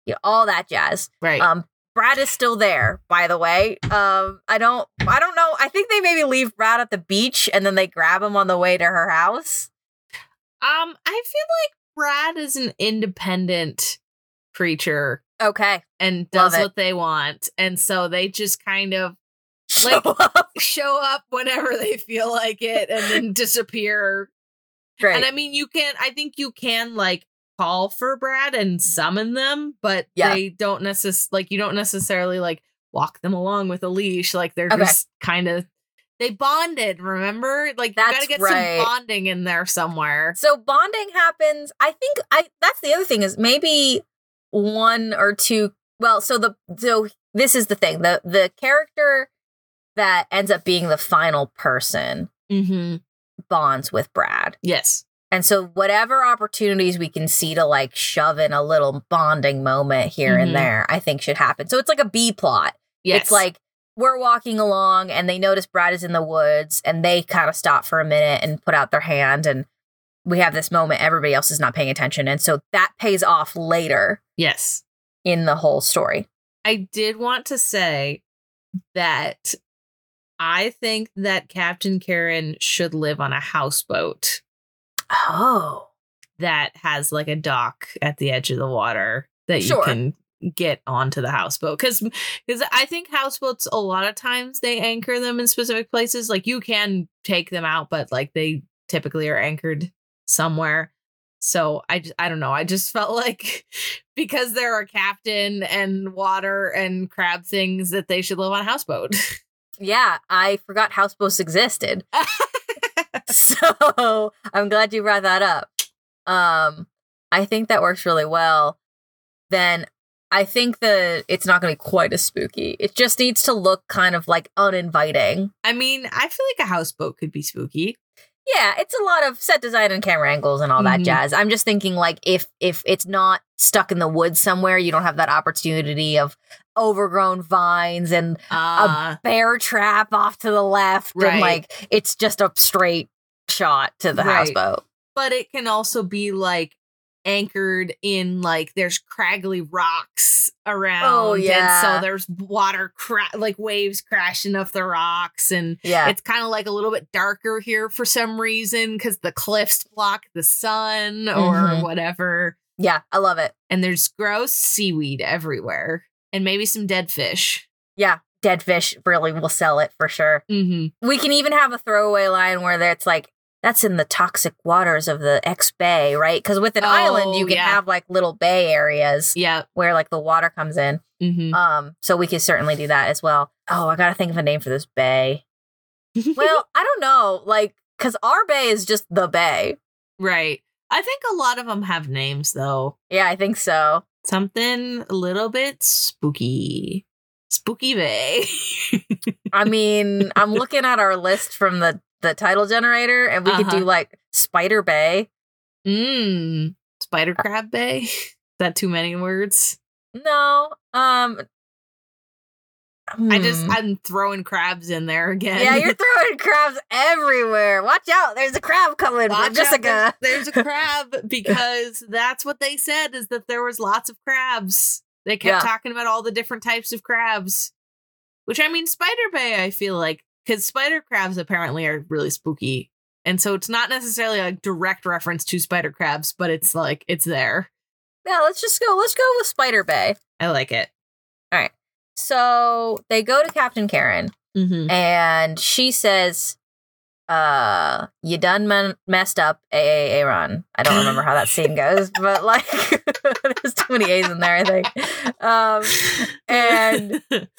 you know, all that jazz. Right. Um Brad is still there, by the way. Um, I don't, I don't know. I think they maybe leave Brad at the beach and then they grab him on the way to her house. Um, I feel like Brad is an independent creature Okay, and does what they want. And so they just kind of show Like- up. show up whenever they feel like it and then disappear. Great. And I mean, you can, I think you can like call for Brad and summon them, but Yeah. they don't necessarily, like, you don't necessarily like walk them along with a leash. Like, they're Okay. just kind of, they bonded, remember? Like, you That's gotta get right. some bonding in there somewhere. So bonding happens. I think I that's the other thing is maybe one or two well, so the so this is the thing. The the character that ends up being the final person Mm-hmm. bonds with Brad. Yes. And so whatever opportunities we can see to like shove in a little bonding moment here Mhm. and there, I think should happen. So it's like a B plot. Yes. It's like we're walking along and they notice Brad is in the woods and they kind of stop for a minute and put out their hand and we have this moment everybody else is not paying attention and so that pays off later yes. in the whole story. I did want to say that I think that Captain Karen should live on a houseboat Oh. that has like a dock at the edge of the water that Sure. you can get onto the houseboat because because I think houseboats a lot of times they anchor them in specific places like you can take them out but like they typically are anchored somewhere so I just, I don't know I just felt like because there are captain and water and crab things that they should live on a houseboat Yeah, I forgot houseboats existed. so I'm glad you brought that up. Um, I think that works really well. Then I think that it's not going to be quite as spooky. It just needs to look kind of like uninviting. I mean I feel like a houseboat could be spooky Yeah, it's a lot of set design and camera angles and all that Mhm. jazz. I'm just thinking like if if it's not stuck in the woods somewhere, you don't have that opportunity of overgrown vines and uh bear trap off to the left Right. and like it's just a straight shot to the Right. houseboat. but it can also be like anchored in like there's craggly rocks around Oh, yeah. and so there's water cra- like waves crashing off the rocks and Yeah. it's kind of like a little bit darker here for some reason because the cliffs block the sun or Mhm. whatever yeah, I love it. and there's gross seaweed everywhere and maybe some dead fish Yeah. Dead fish really will sell it for sure. mm-hmm. We can even have a throwaway line where it's like that's in the toxic waters of the X Bay, right? Because with an island, you Oh, can yeah. have like little bay areas Yeah. where like the water comes in. hmm Um, so we could certainly do that as well. Oh, I gotta think of a name for this bay. Well, I don't know, like, because our bay is just the bay. right. I think a lot of them have names though. Yeah, I think so. Something a little bit spooky. Spooky Bay. I mean, I'm looking at our list from the the title generator, and we could Uh-huh. do like Spider Bay. Mmm. Spider Crab Bay. Is that too many words? No, um, I just hmm. I'm throwing crabs in there again. yeah, you're throwing crabs everywhere. Watch out! There's a crab coming, Watch out, Jessica. There's, there's a crab because that's what they said is that there was lots of crabs. They kept Yeah. talking about all the different types of crabs. Which I mean, Spider Bay, I feel like, because spider crabs apparently are really spooky. And so it's not necessarily a direct reference to spider crabs, but it's like it's there. Yeah, let's just go. Let's go with Spider Bay. I like it. All right. So they go to Captain Karen, Mm-hmm. and she says, "Uh, you done men- messed up, AA Aaron." I don't remember how that scene goes, but like, there's too many A's in there. I think. Um, and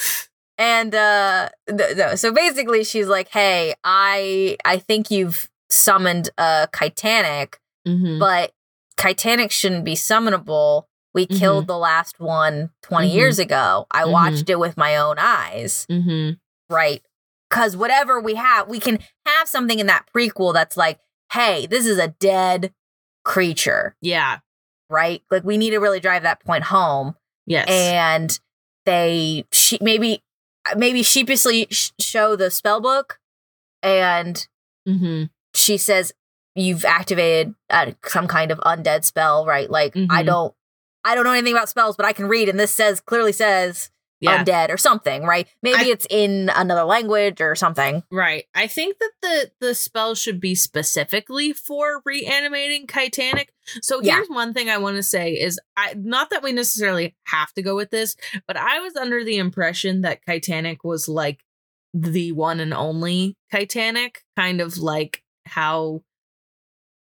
and uh th- no so basically she's like hey i i think you've summoned a titanic Mhm. but titanic shouldn't be summonable we killed the last one 20 Mhm. years ago i Mhm. watched it with my own eyes Mhm. right because whatever we have we can have something in that prequel that's like hey this is a dead creature Yeah. right like we need to really drive that point home Yes. and they she maybe maybe sheepishly sh- show the spell book and mm-hmm. she says you've activated uh, some kind of undead spell right like i Mhm. don't i don't know anything about spells but i can read and this says clearly says Yeah. undead or something right maybe I- it's in another language or something Right. I think that the the spell should be specifically for reanimating Titanic. So Yeah. here's one thing I want to say is I not that we necessarily have to go with this, but I was under the impression that Titanic was like the one and only Titanic, kind of like how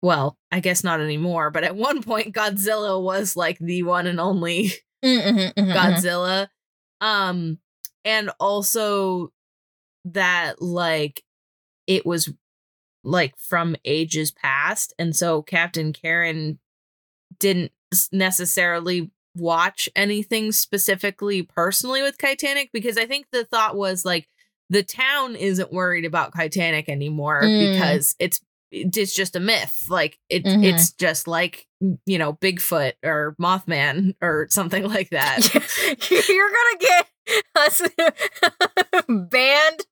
well, I guess not anymore, but at one point Godzilla was like the one and only Mm-hmm, Godzilla. Um, and also that like it was like from ages past, and so Captain Karen didn't necessarily watch anything specifically personally with Titanic because I think the thought was like the town isn't worried about Titanic anymore Mm. because it's it's just a myth. Like it Mhm. it's just like you know Bigfoot or Mothman or something like that. you're gonna get us banned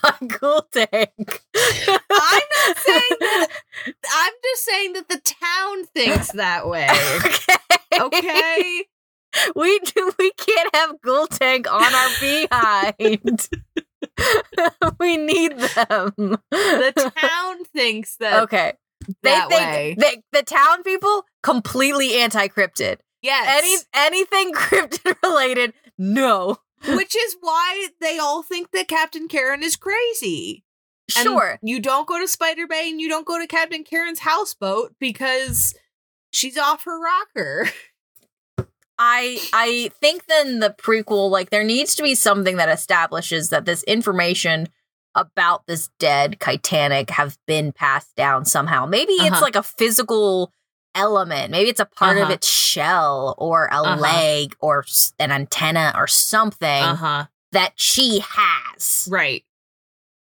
by Ghoul Tank. I'm not saying that. I'm just saying that the town thinks that way. okay. Okay. We do. We can't have Ghoul Tank on our behind. We need them. The town thinks that. okay. They think they, the town people completely anti-cryptid. Yes. Any anything cryptid related, no. Which is why they all think that Captain Karen is crazy. And Sure. You don't go to Spider Bay and you don't go to Captain Karen's houseboat because she's off her rocker. I I think then the prequel like there needs to be something that establishes that this information about this dead Titanic have been passed down somehow. Maybe it's Uh-huh. like a physical element. Maybe it's a part of Uh-huh. its shell or a Uh-huh. leg or an antenna or something Uh huh. that she has. Right.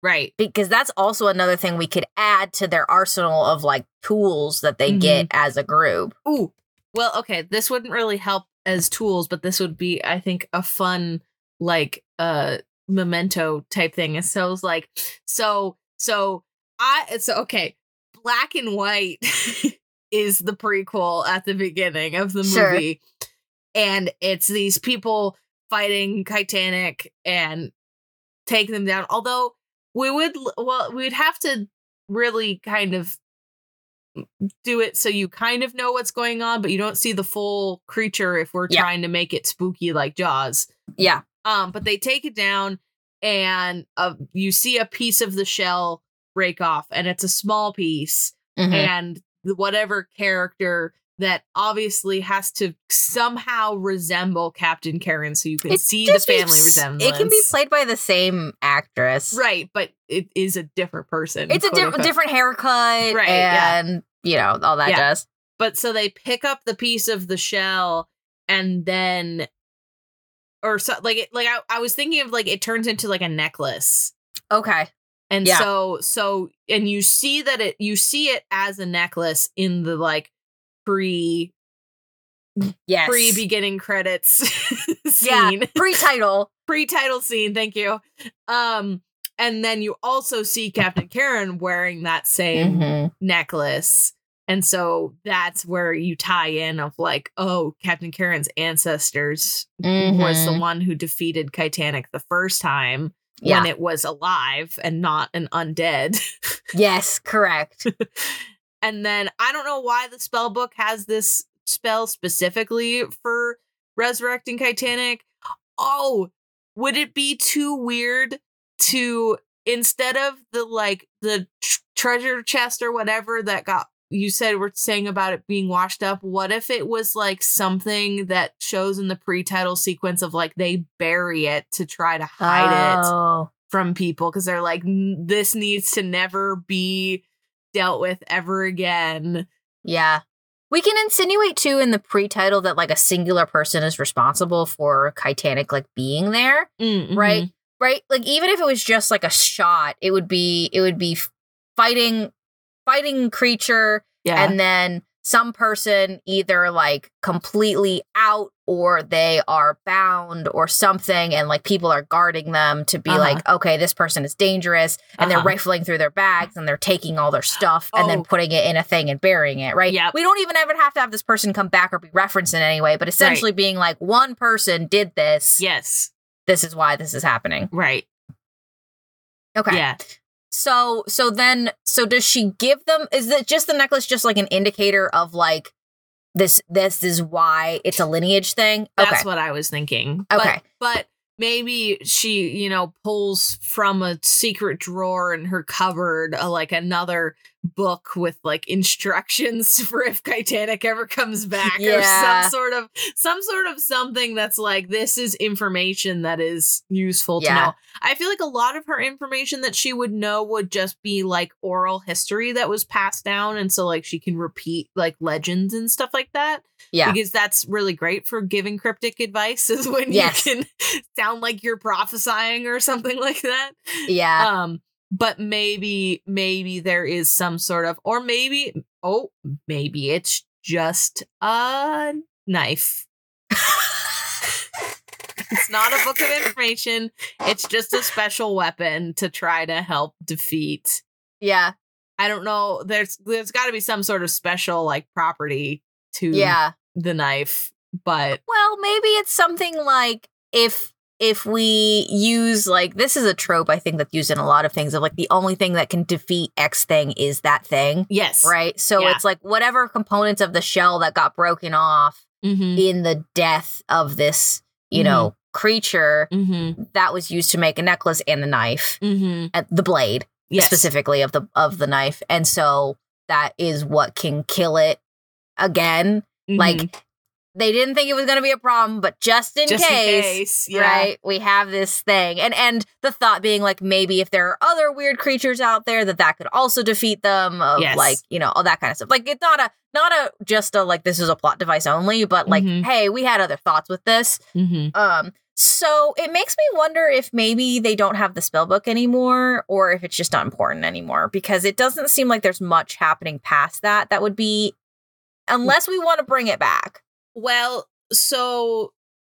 Right. Because that's also another thing we could add to their arsenal of like tools that they Mhm. get as a group. Ooh. Well, okay, this wouldn't really help as tools, but this would be, I think, a fun like uh memento type thing. And so it's like, so so I so okay, black and white is the prequel at the beginning of the Sure. movie. And it's these people fighting Titanic and taking them down. Although we would well, we'd have to really kind of do it so you kind of know what's going on, but you don't see the full creature if we're Yeah. trying to make it spooky like Jaws. Yeah. Um, but they take it down, and uh, you see a piece of the shell break off, and it's a small piece, Mhm. and whatever character that obviously has to somehow resemble Captain Karen, so you can It see the just be- family resemblance. It can be played by the same actress. right, but it is a different person. It's a di- different haircut Right, yeah. and, you know, all that Yeah. jazz. But so they pick up the piece of the shell and then or so like it like I, I was thinking of like it turns into like a necklace. Okay. And Yeah. so so and you see that it you see it as a necklace in the like pre Yes. pre beginning credits Yeah. scene. Pre-title. Pre-title scene, thank you. Um and then you also see Captain Karen wearing that same Mhm. necklace. And so that's where you tie in of like, oh, Captain Karen's ancestors was the Mhm. one who defeated Titanic the first time Yeah. when it was alive and not an undead. yes, correct. and then I don't know why the spell book has this spell specifically for resurrecting Titanic. Oh, would it be too weird to instead of the like the tr- treasure chest or whatever that got you said we're saying about it being washed up what if it was like something that shows in the pre-title sequence of like they bury it to try to hide it Oh. from people because they're like this needs to never be dealt with ever again Yeah. We can insinuate too in the pre-title that like a singular person is responsible for Titanic like being there, Mm, right? Right? Like even if it was just like a shot, it would be it would be fighting fighting creature yeah. and then some person either like completely out or they are bound or something and like people are guarding them to be Uh-huh. like okay this person is dangerous and they're Uh-huh. rifling through their bags and they're taking all their stuff and Oh. then putting it in a thing and burying it right? Yeah we don't even ever have to have this person come back or be referenced in any way but essentially being like one person did this. Yes. This is why this is happening. Right. Okay. Yeah so so then so does she give them is it just the necklace just like an indicator of like this this is why it's a lineage thing? That's what I was thinking. Okay. But, but maybe she, you know, pulls from a secret drawer in her cupboard uh, like another book with like instructions for if Titanic ever comes back or some sort of some sort of something that's like this is information that is useful to know. I feel like a lot of her information that she would know would just be like oral history that was passed down and so like she can repeat like legends and stuff like that yeah. because that's really great for giving cryptic advice is when Yes. you can sound like you're prophesying or something like that Yeah. um but maybe maybe there is some sort of or maybe oh maybe it's just a knife it's not a book of information it's just a special weapon to try to help defeat yeah. i don't know there's there's got to be some sort of special like property to Yeah. the knife but Well, maybe it's something like if if we use like this is a trope I think that's used in a lot of things of like the only thing that can defeat X thing is that thing. yes Right? So Yeah. it's like whatever components of the shell that got broken off mm-hmm. in the death of this, you know, creature Mm-hmm. that was used to make a necklace and the knife, Mm-hmm. uh, the blade Yes. specifically of the of the knife, and so that is what can kill it again. Like they didn't think it was going to be a problem, but just in just case. in case, yeah. Right, we have this thing, and and the thought being like maybe if there are other weird creatures out there that that could also defeat them, of Yes. like you know all that kind of stuff. Like it's not a not a just a like this is a plot device only, but like Mhm. hey, we had other thoughts with this. Mm-hmm. Um, so it makes me wonder if maybe they don't have the spell book anymore, or if it's just not important anymore, because it doesn't seem like there's much happening past that. That would be, unless we want to bring it back. Well, so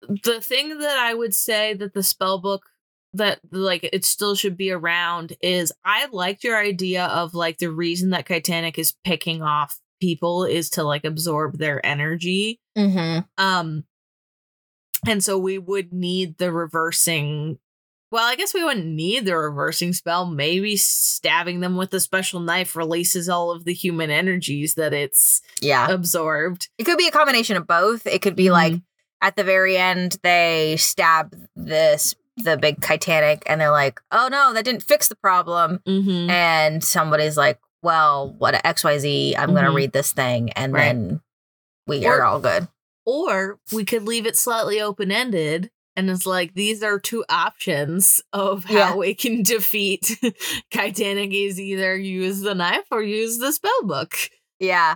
the thing that I would say that the spell book that like it still should be around is I liked your idea of like the reason that Titanic is picking off people is to like absorb their energy. Mm-hmm. Um and so we would need the reversing well, I guess we wouldn't need the reversing spell. Maybe stabbing them with a special knife releases all of the human energies that it's Yeah, absorbed. it could be a combination of both. It could be like Mhm. at the very end they stab this the big Titanic and they're like, "Oh no, that didn't fix the problem." Mm-hmm. And somebody's like, "Well, what XYZ, I'm going to read this thing." And Right. then we Or- are all good. Or we could leave it slightly open ended. And it's like these are two options of how Yeah. we can defeat Titanic is either use the knife or use the spell book. Yeah.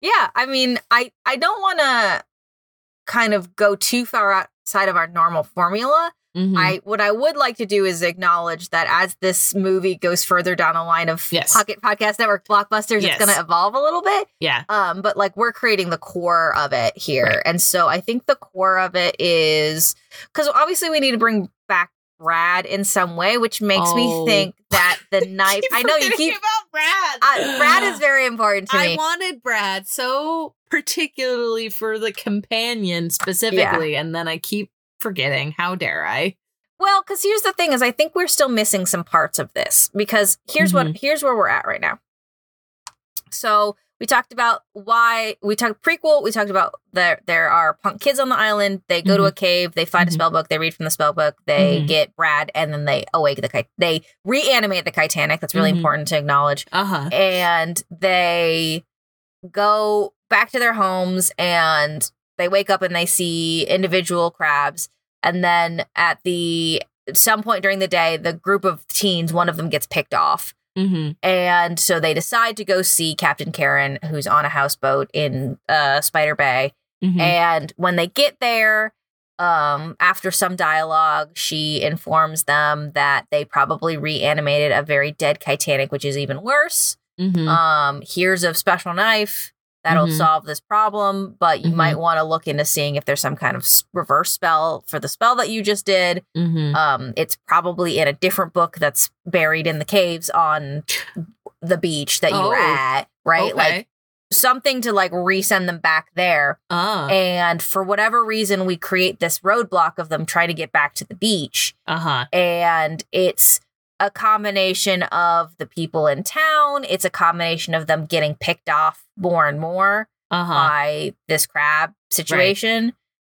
Yeah, I mean, I I don't want to kind of go too far outside of our normal formula. Mhm. I what I would like to do is acknowledge that as this movie goes further down the line of Yes. Pocket Podcast Network blockbusters, Yes. it's going to evolve a little bit. yeah. Um, but like we're creating the core of it here, Right. and so I think the core of it is because obviously we need to bring back Brad in some way, which makes Oh. me think that the knife. I know you keep. about Brad. Uh, Brad is very important to I me. wanted Brad so particularly for the companion specifically, and then I keep forgetting. How dare I? Well, because here's the thing: is I think we're still missing some parts of this because here's what Mm-hmm. here's where we're at right now. So we talked about why we talked prequel. We talked about there there are punk kids on the island. They go to Mhm. a cave. They find Mhm. a spell book. They read from the spell book. They Mhm. get Brad, and then they awake the. They reanimate the Titanic. That's really Mhm. important to acknowledge. Uh huh. And they go back to their homes, and they wake up and they see individual crabs. And then at the some point during the day, the group of teens, one of them gets picked off. Mm-hmm. And so they decide to go see Captain Karen, who's on a houseboat in uh, Spider Bay. Mm-hmm. And when they get there, um, after some dialogue, she informs them that they probably reanimated a very dead Titanic, which is even worse. Mm-hmm. Um, here's a special knife that'll Mhm. solve this problem, but you Mhm. might want to look into seeing if there's some kind of reverse spell for the spell that you just did. mm-hmm. Um, it's probably in a different book that's buried in the caves on the beach that you were Oh, at, right? Like something to like resend them back there. uh And for whatever reason, we create this roadblock of them trying to get back to the beach. huh. And it's a combination of the people in town, it's a combination of them getting picked off more and more Uh huh. by this crab situation.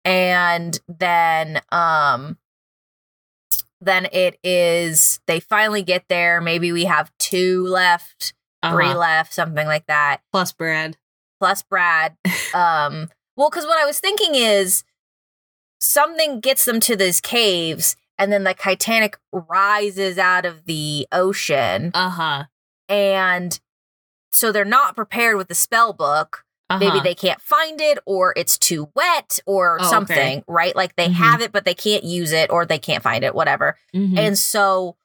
And then um then it is they finally get there. Maybe we have two left, 3 Uh-huh. left, something like that. Plus Brad. Plus Brad. um well, because what I was thinking is something gets them to these caves, and then the Titanic rises out of the ocean, Uh huh. and so they're not prepared with the spell book. Uh-huh. maybe they can't find it or it's too wet or Oh, okay. something, right? Like they Mhm. have it but they can't use it or they can't find it, whatever. Mhm. And so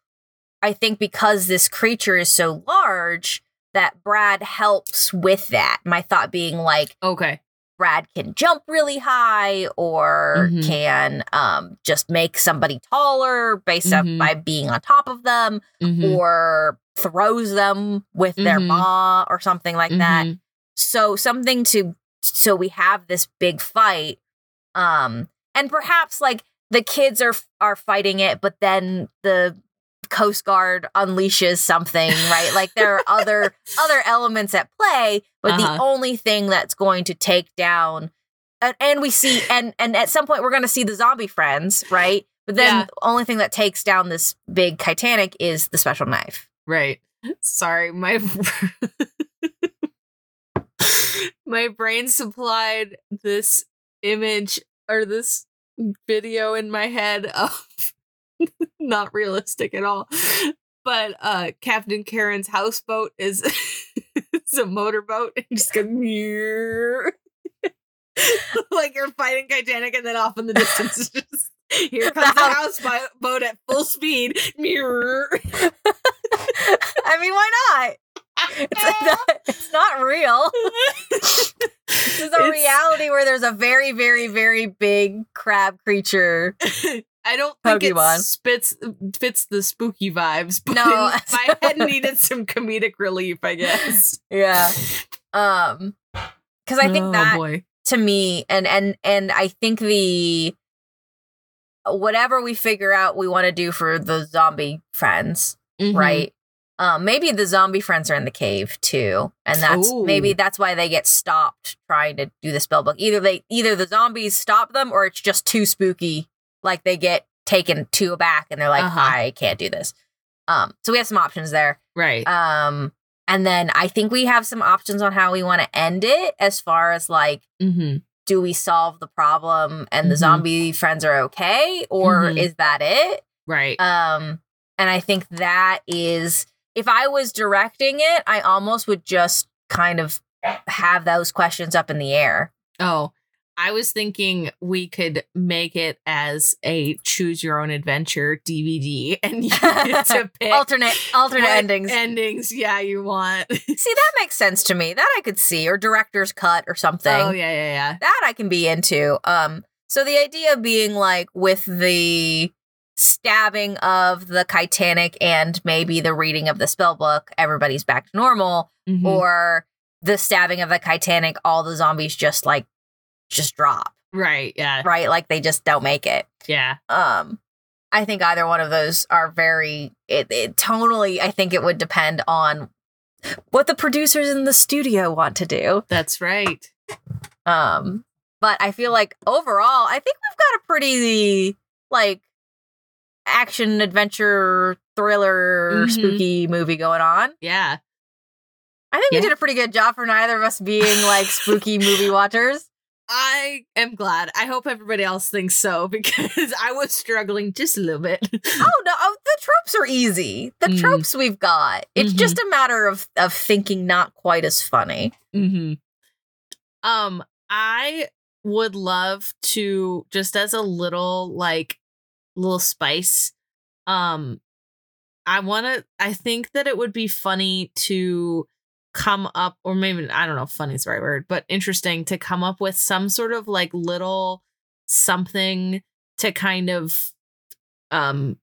I think because this creature is so large that Brad helps with that. My thought being like okay. Brad can jump really high or Mhm. can um just make somebody taller based Mhm. up by being on top of them Mhm. or throws them with their Mhm. maw or something like that Mhm. so something to so we have this big fight um and perhaps like the kids are are fighting it but then the coast guard unleashes something right like there are other other elements at play but Uh-huh. the only thing that's going to take down and, and we see and and at some point we're going to see the zombie friends right but then Yeah. the only thing that takes down this big titanic is the special knife Right. Sorry, my my brain supplied this image or this video in my head of not realistic at all. But uh Captain Karen's houseboat is it's a motorboat and just goes like you're fighting Titanic and then off in the distance is just here comes the houseboat at full speed. Mirror. i mean why not it's not, it's not real This is a It's- reality where there's a very, very, very big crab creature. I don't think Pokemon. it spits fits the spooky vibes, but No. my head needed some comedic relief, I guess. Yeah. Um because I think oh, that boy. to me and and and I think the whatever we figure out we want to do for the zombie friends, Mhm. right? Um maybe the zombie friends are in the cave too. And that's Ooh. maybe that's why they get stopped trying to do the spell book. Either they either the zombies stop them or it's just too spooky like they get taken to aback and they're like, Uh-huh. I can't do this. Um, so we have some options there. Right. Um, and then I think we have some options on how we want to end it as far as like, mm-hmm. do we solve the problem and the Mhm. zombie friends are okay? Or Mhm. is that it? Right. Um, and I think that is if I was directing it, I almost would just kind of have those questions up in the air. Oh, I was thinking we could make it as a choose your own adventure DVD and you get to pick alternate alternate endings. Endings, yeah, you want. see, that makes sense to me. That I could see, or director's cut or something. Oh yeah, yeah, yeah. That I can be into. Um, so the idea being like with the stabbing of the Titanic and maybe the reading of the spell book, everybody's back to normal, Mhm. or the stabbing of the Titanic, all the zombies just like just drop, right, yeah, right? Like they just don't make it. yeah. Um, I think either one of those are very it, it tonally. I think it would depend on what the producers in the studio want to do. That's right. Um, but I feel like overall, I think we've got a pretty like action adventure thriller Mhm. spooky movie going on. Yeah. I think Yeah. we did a pretty good job for neither of us being like spooky movie watchers. I am glad. I hope everybody else thinks so because I was struggling just a little bit. Oh no, oh, the tropes are easy. The Mm. tropes we've got. It's Mhm. just a matter of of thinking not quite as funny. hmm Um, I would love to just as a little like little spice. Um, I want to. I think that it would be funny to come up, or maybe I don't know, if funny is the right word, but interesting to come up with some sort of like little something to kind of um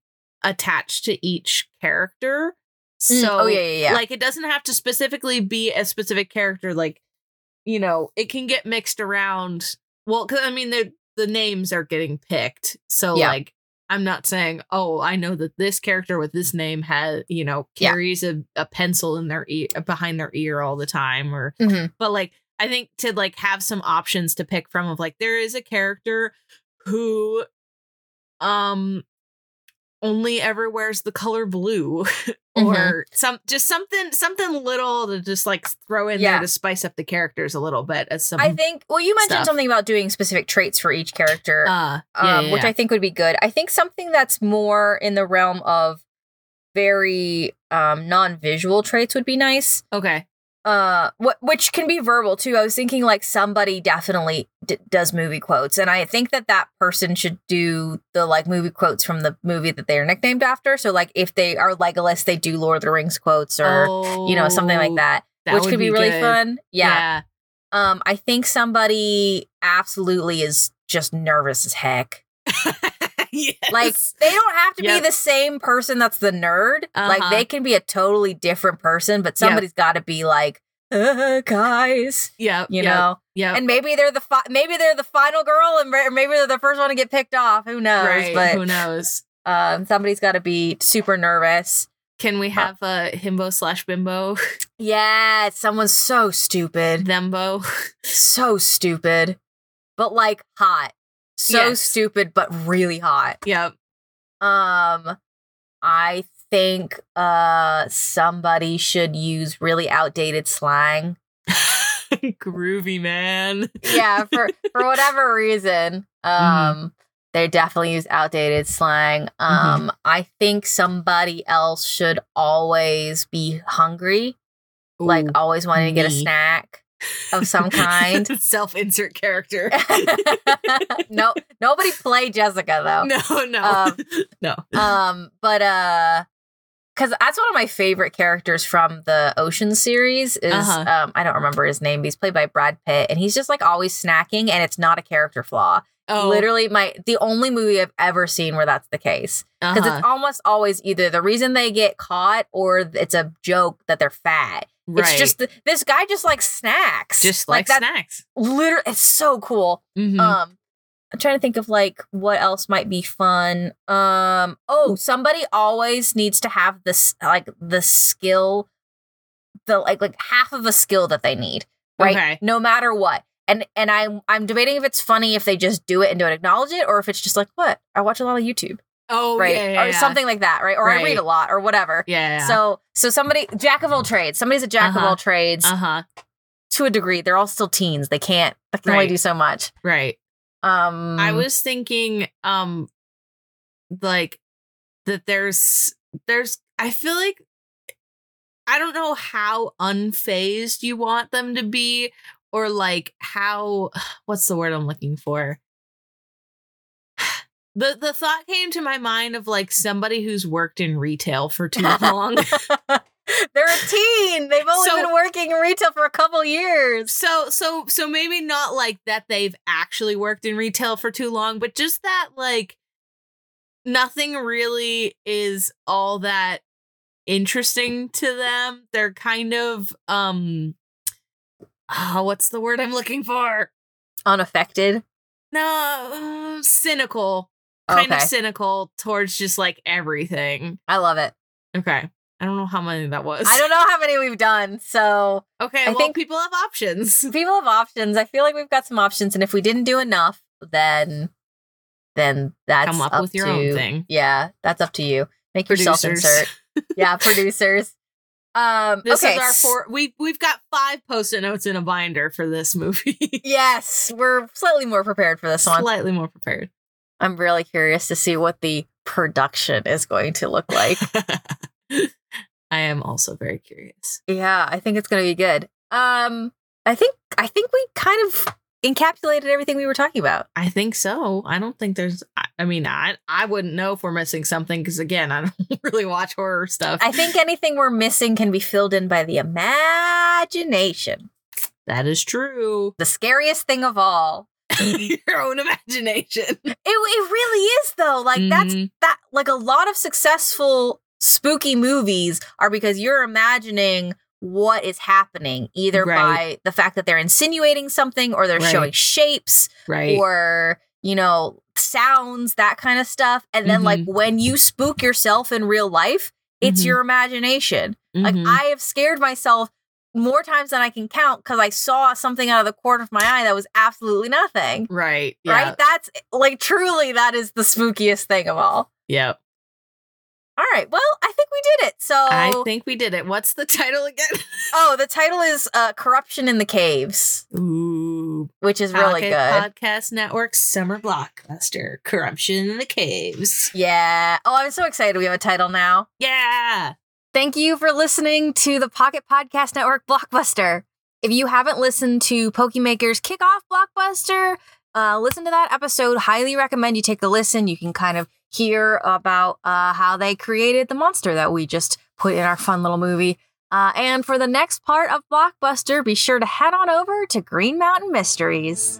attach to each character. Mm, So oh yeah, yeah, yeah. like it doesn't have to specifically be a specific character like you know it can get mixed around well because i mean the the names are getting picked so Yeah. like i'm not saying oh i know that this character with this name has you know Yeah. carries a, a pencil in their ear behind their ear all the time or Mhm. but like i think to like have some options to pick from of like there is a character who um only ever wears the color blue Mm-hmm. or some just something something little to just like throw in Yeah. there to spice up the characters a little bit as some I think. Well, you mentioned stuff. something about doing specific traits for each character. uh um, yeah, yeah, which yeah. I think would be good. I think something that's more in the realm of very um, non-visual traits would be nice. okay Uh, wh- which can be verbal too. I was thinking like somebody definitely d- does movie quotes, and I think that that person should do the like movie quotes from the movie that they are nicknamed after. So like if they are Legolas, they do Lord of the Rings quotes or you know something like Oh, that, that which could be, really good. fun. Yeah. yeah Um, I think somebody absolutely is just nervous as heck. yes. Like they don't have to Yep. be the same person that's the nerd. Like Uh-huh. they can be a totally different person, but somebody's got to be like, uh, guys, yeah you know. yeah And maybe they're the fi- maybe they're the final girl, and re- maybe they're the first one to get picked off. Who knows? right But who knows um, somebody's got to be super nervous. can we have a himbo slash bimbo Yeah, someone's so stupid, thembo so stupid, but like hot. So Yes. stupid, but really hot. yep Um, I think uh somebody should use really outdated slang. groovy man Yeah, for for whatever reason, um, they definitely use outdated slang. Um, I think somebody else should always be hungry, like always wanting to get a snack of some kind. self-insert character no, nobody play Jessica though. no no Um, no um but uh because that's one of my favorite characters from the ocean series is Uh-huh. um i don't remember his name but he's played by brad pitt and he's just like always snacking and it's not a character flaw oh literally my the only movie i've ever seen where that's the case because uh-huh. it's almost always either the reason they get caught or it's a joke that they're fat right it's just the, this guy just like snacks just like, that snacks literally it's so cool Mhm. um, I'm trying to think of like what else might be fun. Um, oh, somebody always needs to have this like the skill, the like like half of a skill that they need, right? Okay. No matter what. And and I'm I'm debating if it's funny if they just do it and don't acknowledge it, or if it's just like what I watch a lot of YouTube. Oh, right? yeah, yeah, or yeah. something like that, right? Or I read a lot or whatever. Yeah. So so somebody jack of all trades. Somebody's a jack of Uh-huh. all trades uh huh. to a degree. They're all still teens. They can't they can only Right. do so much. Right. Um I was thinking, um, like that. There's, there's. I feel like I don't know how unfazed you want them to be, or like how. What's the word I'm looking for? The the thought came to my mind of like somebody who's worked in retail for too long. They're a teen. They've only So- been working in retail for a couple years. So so so maybe not like that they've actually worked in retail for too long, but just that like nothing really is all that interesting to them. They're kind of um oh, what's the word I'm looking for? Unaffected. No, uh, cynical. Kind of cynical towards just like everything. I love it. Okay. I don't know how many that was. I don't know how many we've done. So Okay, I well, think- people have options. people have options. I feel like we've got some options, and if we didn't do enough, then then that's Come up with your own thing. Yeah, that's up to you. Make yourself insert. Yeah, producers. Um, This okay. is our four. We we've got five post-it notes in a binder for this movie. Yes, we're slightly more prepared for this one. Slightly more prepared. I'm really curious to see what the production is going to look like. I am also very curious. yeah, I think it's going to be good. Um, I think I think we kind of encapsulated everything we were talking about. I think so. I don't think there's. I, I mean, I I wouldn't know if we're missing something because again, I don't really watch horror stuff. I think anything we're missing can be filled in by the imagination. that is true. The scariest thing of all. Your own imagination. It, it really is though. Like that's Mhm. that like a lot of successful spooky movies are because you're imagining what is happening either Right. by the fact that they're insinuating something or they're Right. showing shapes right. or you know sounds that kind of stuff and then like Mhm. when you spook yourself in real life it's Mhm. your imagination like Mhm. i have scared myself more times than i can count because i saw something out of the corner of my eye that was absolutely nothing right. Yeah. right that's like truly that is the spookiest thing of all Yep. all right well i think we did it so I think we did it. What's the title again? oh the title is uh corruption in the caves Ooh. which is really good Podcast Network Summer Blockbuster Corruption in the Caves. yeah oh i'm so excited we have a title now Yeah. Thank you for listening to the Pocket Podcast Network Blockbuster. If you haven't listened to Pokemaker's Kickoff Blockbuster, uh, listen to that episode. Highly recommend you take a listen. You can kind of hear about uh, how they created the monster that we just put in our fun little movie. Uh, and for the next part of Blockbuster, be sure to head on over to Green Mountain Mysteries.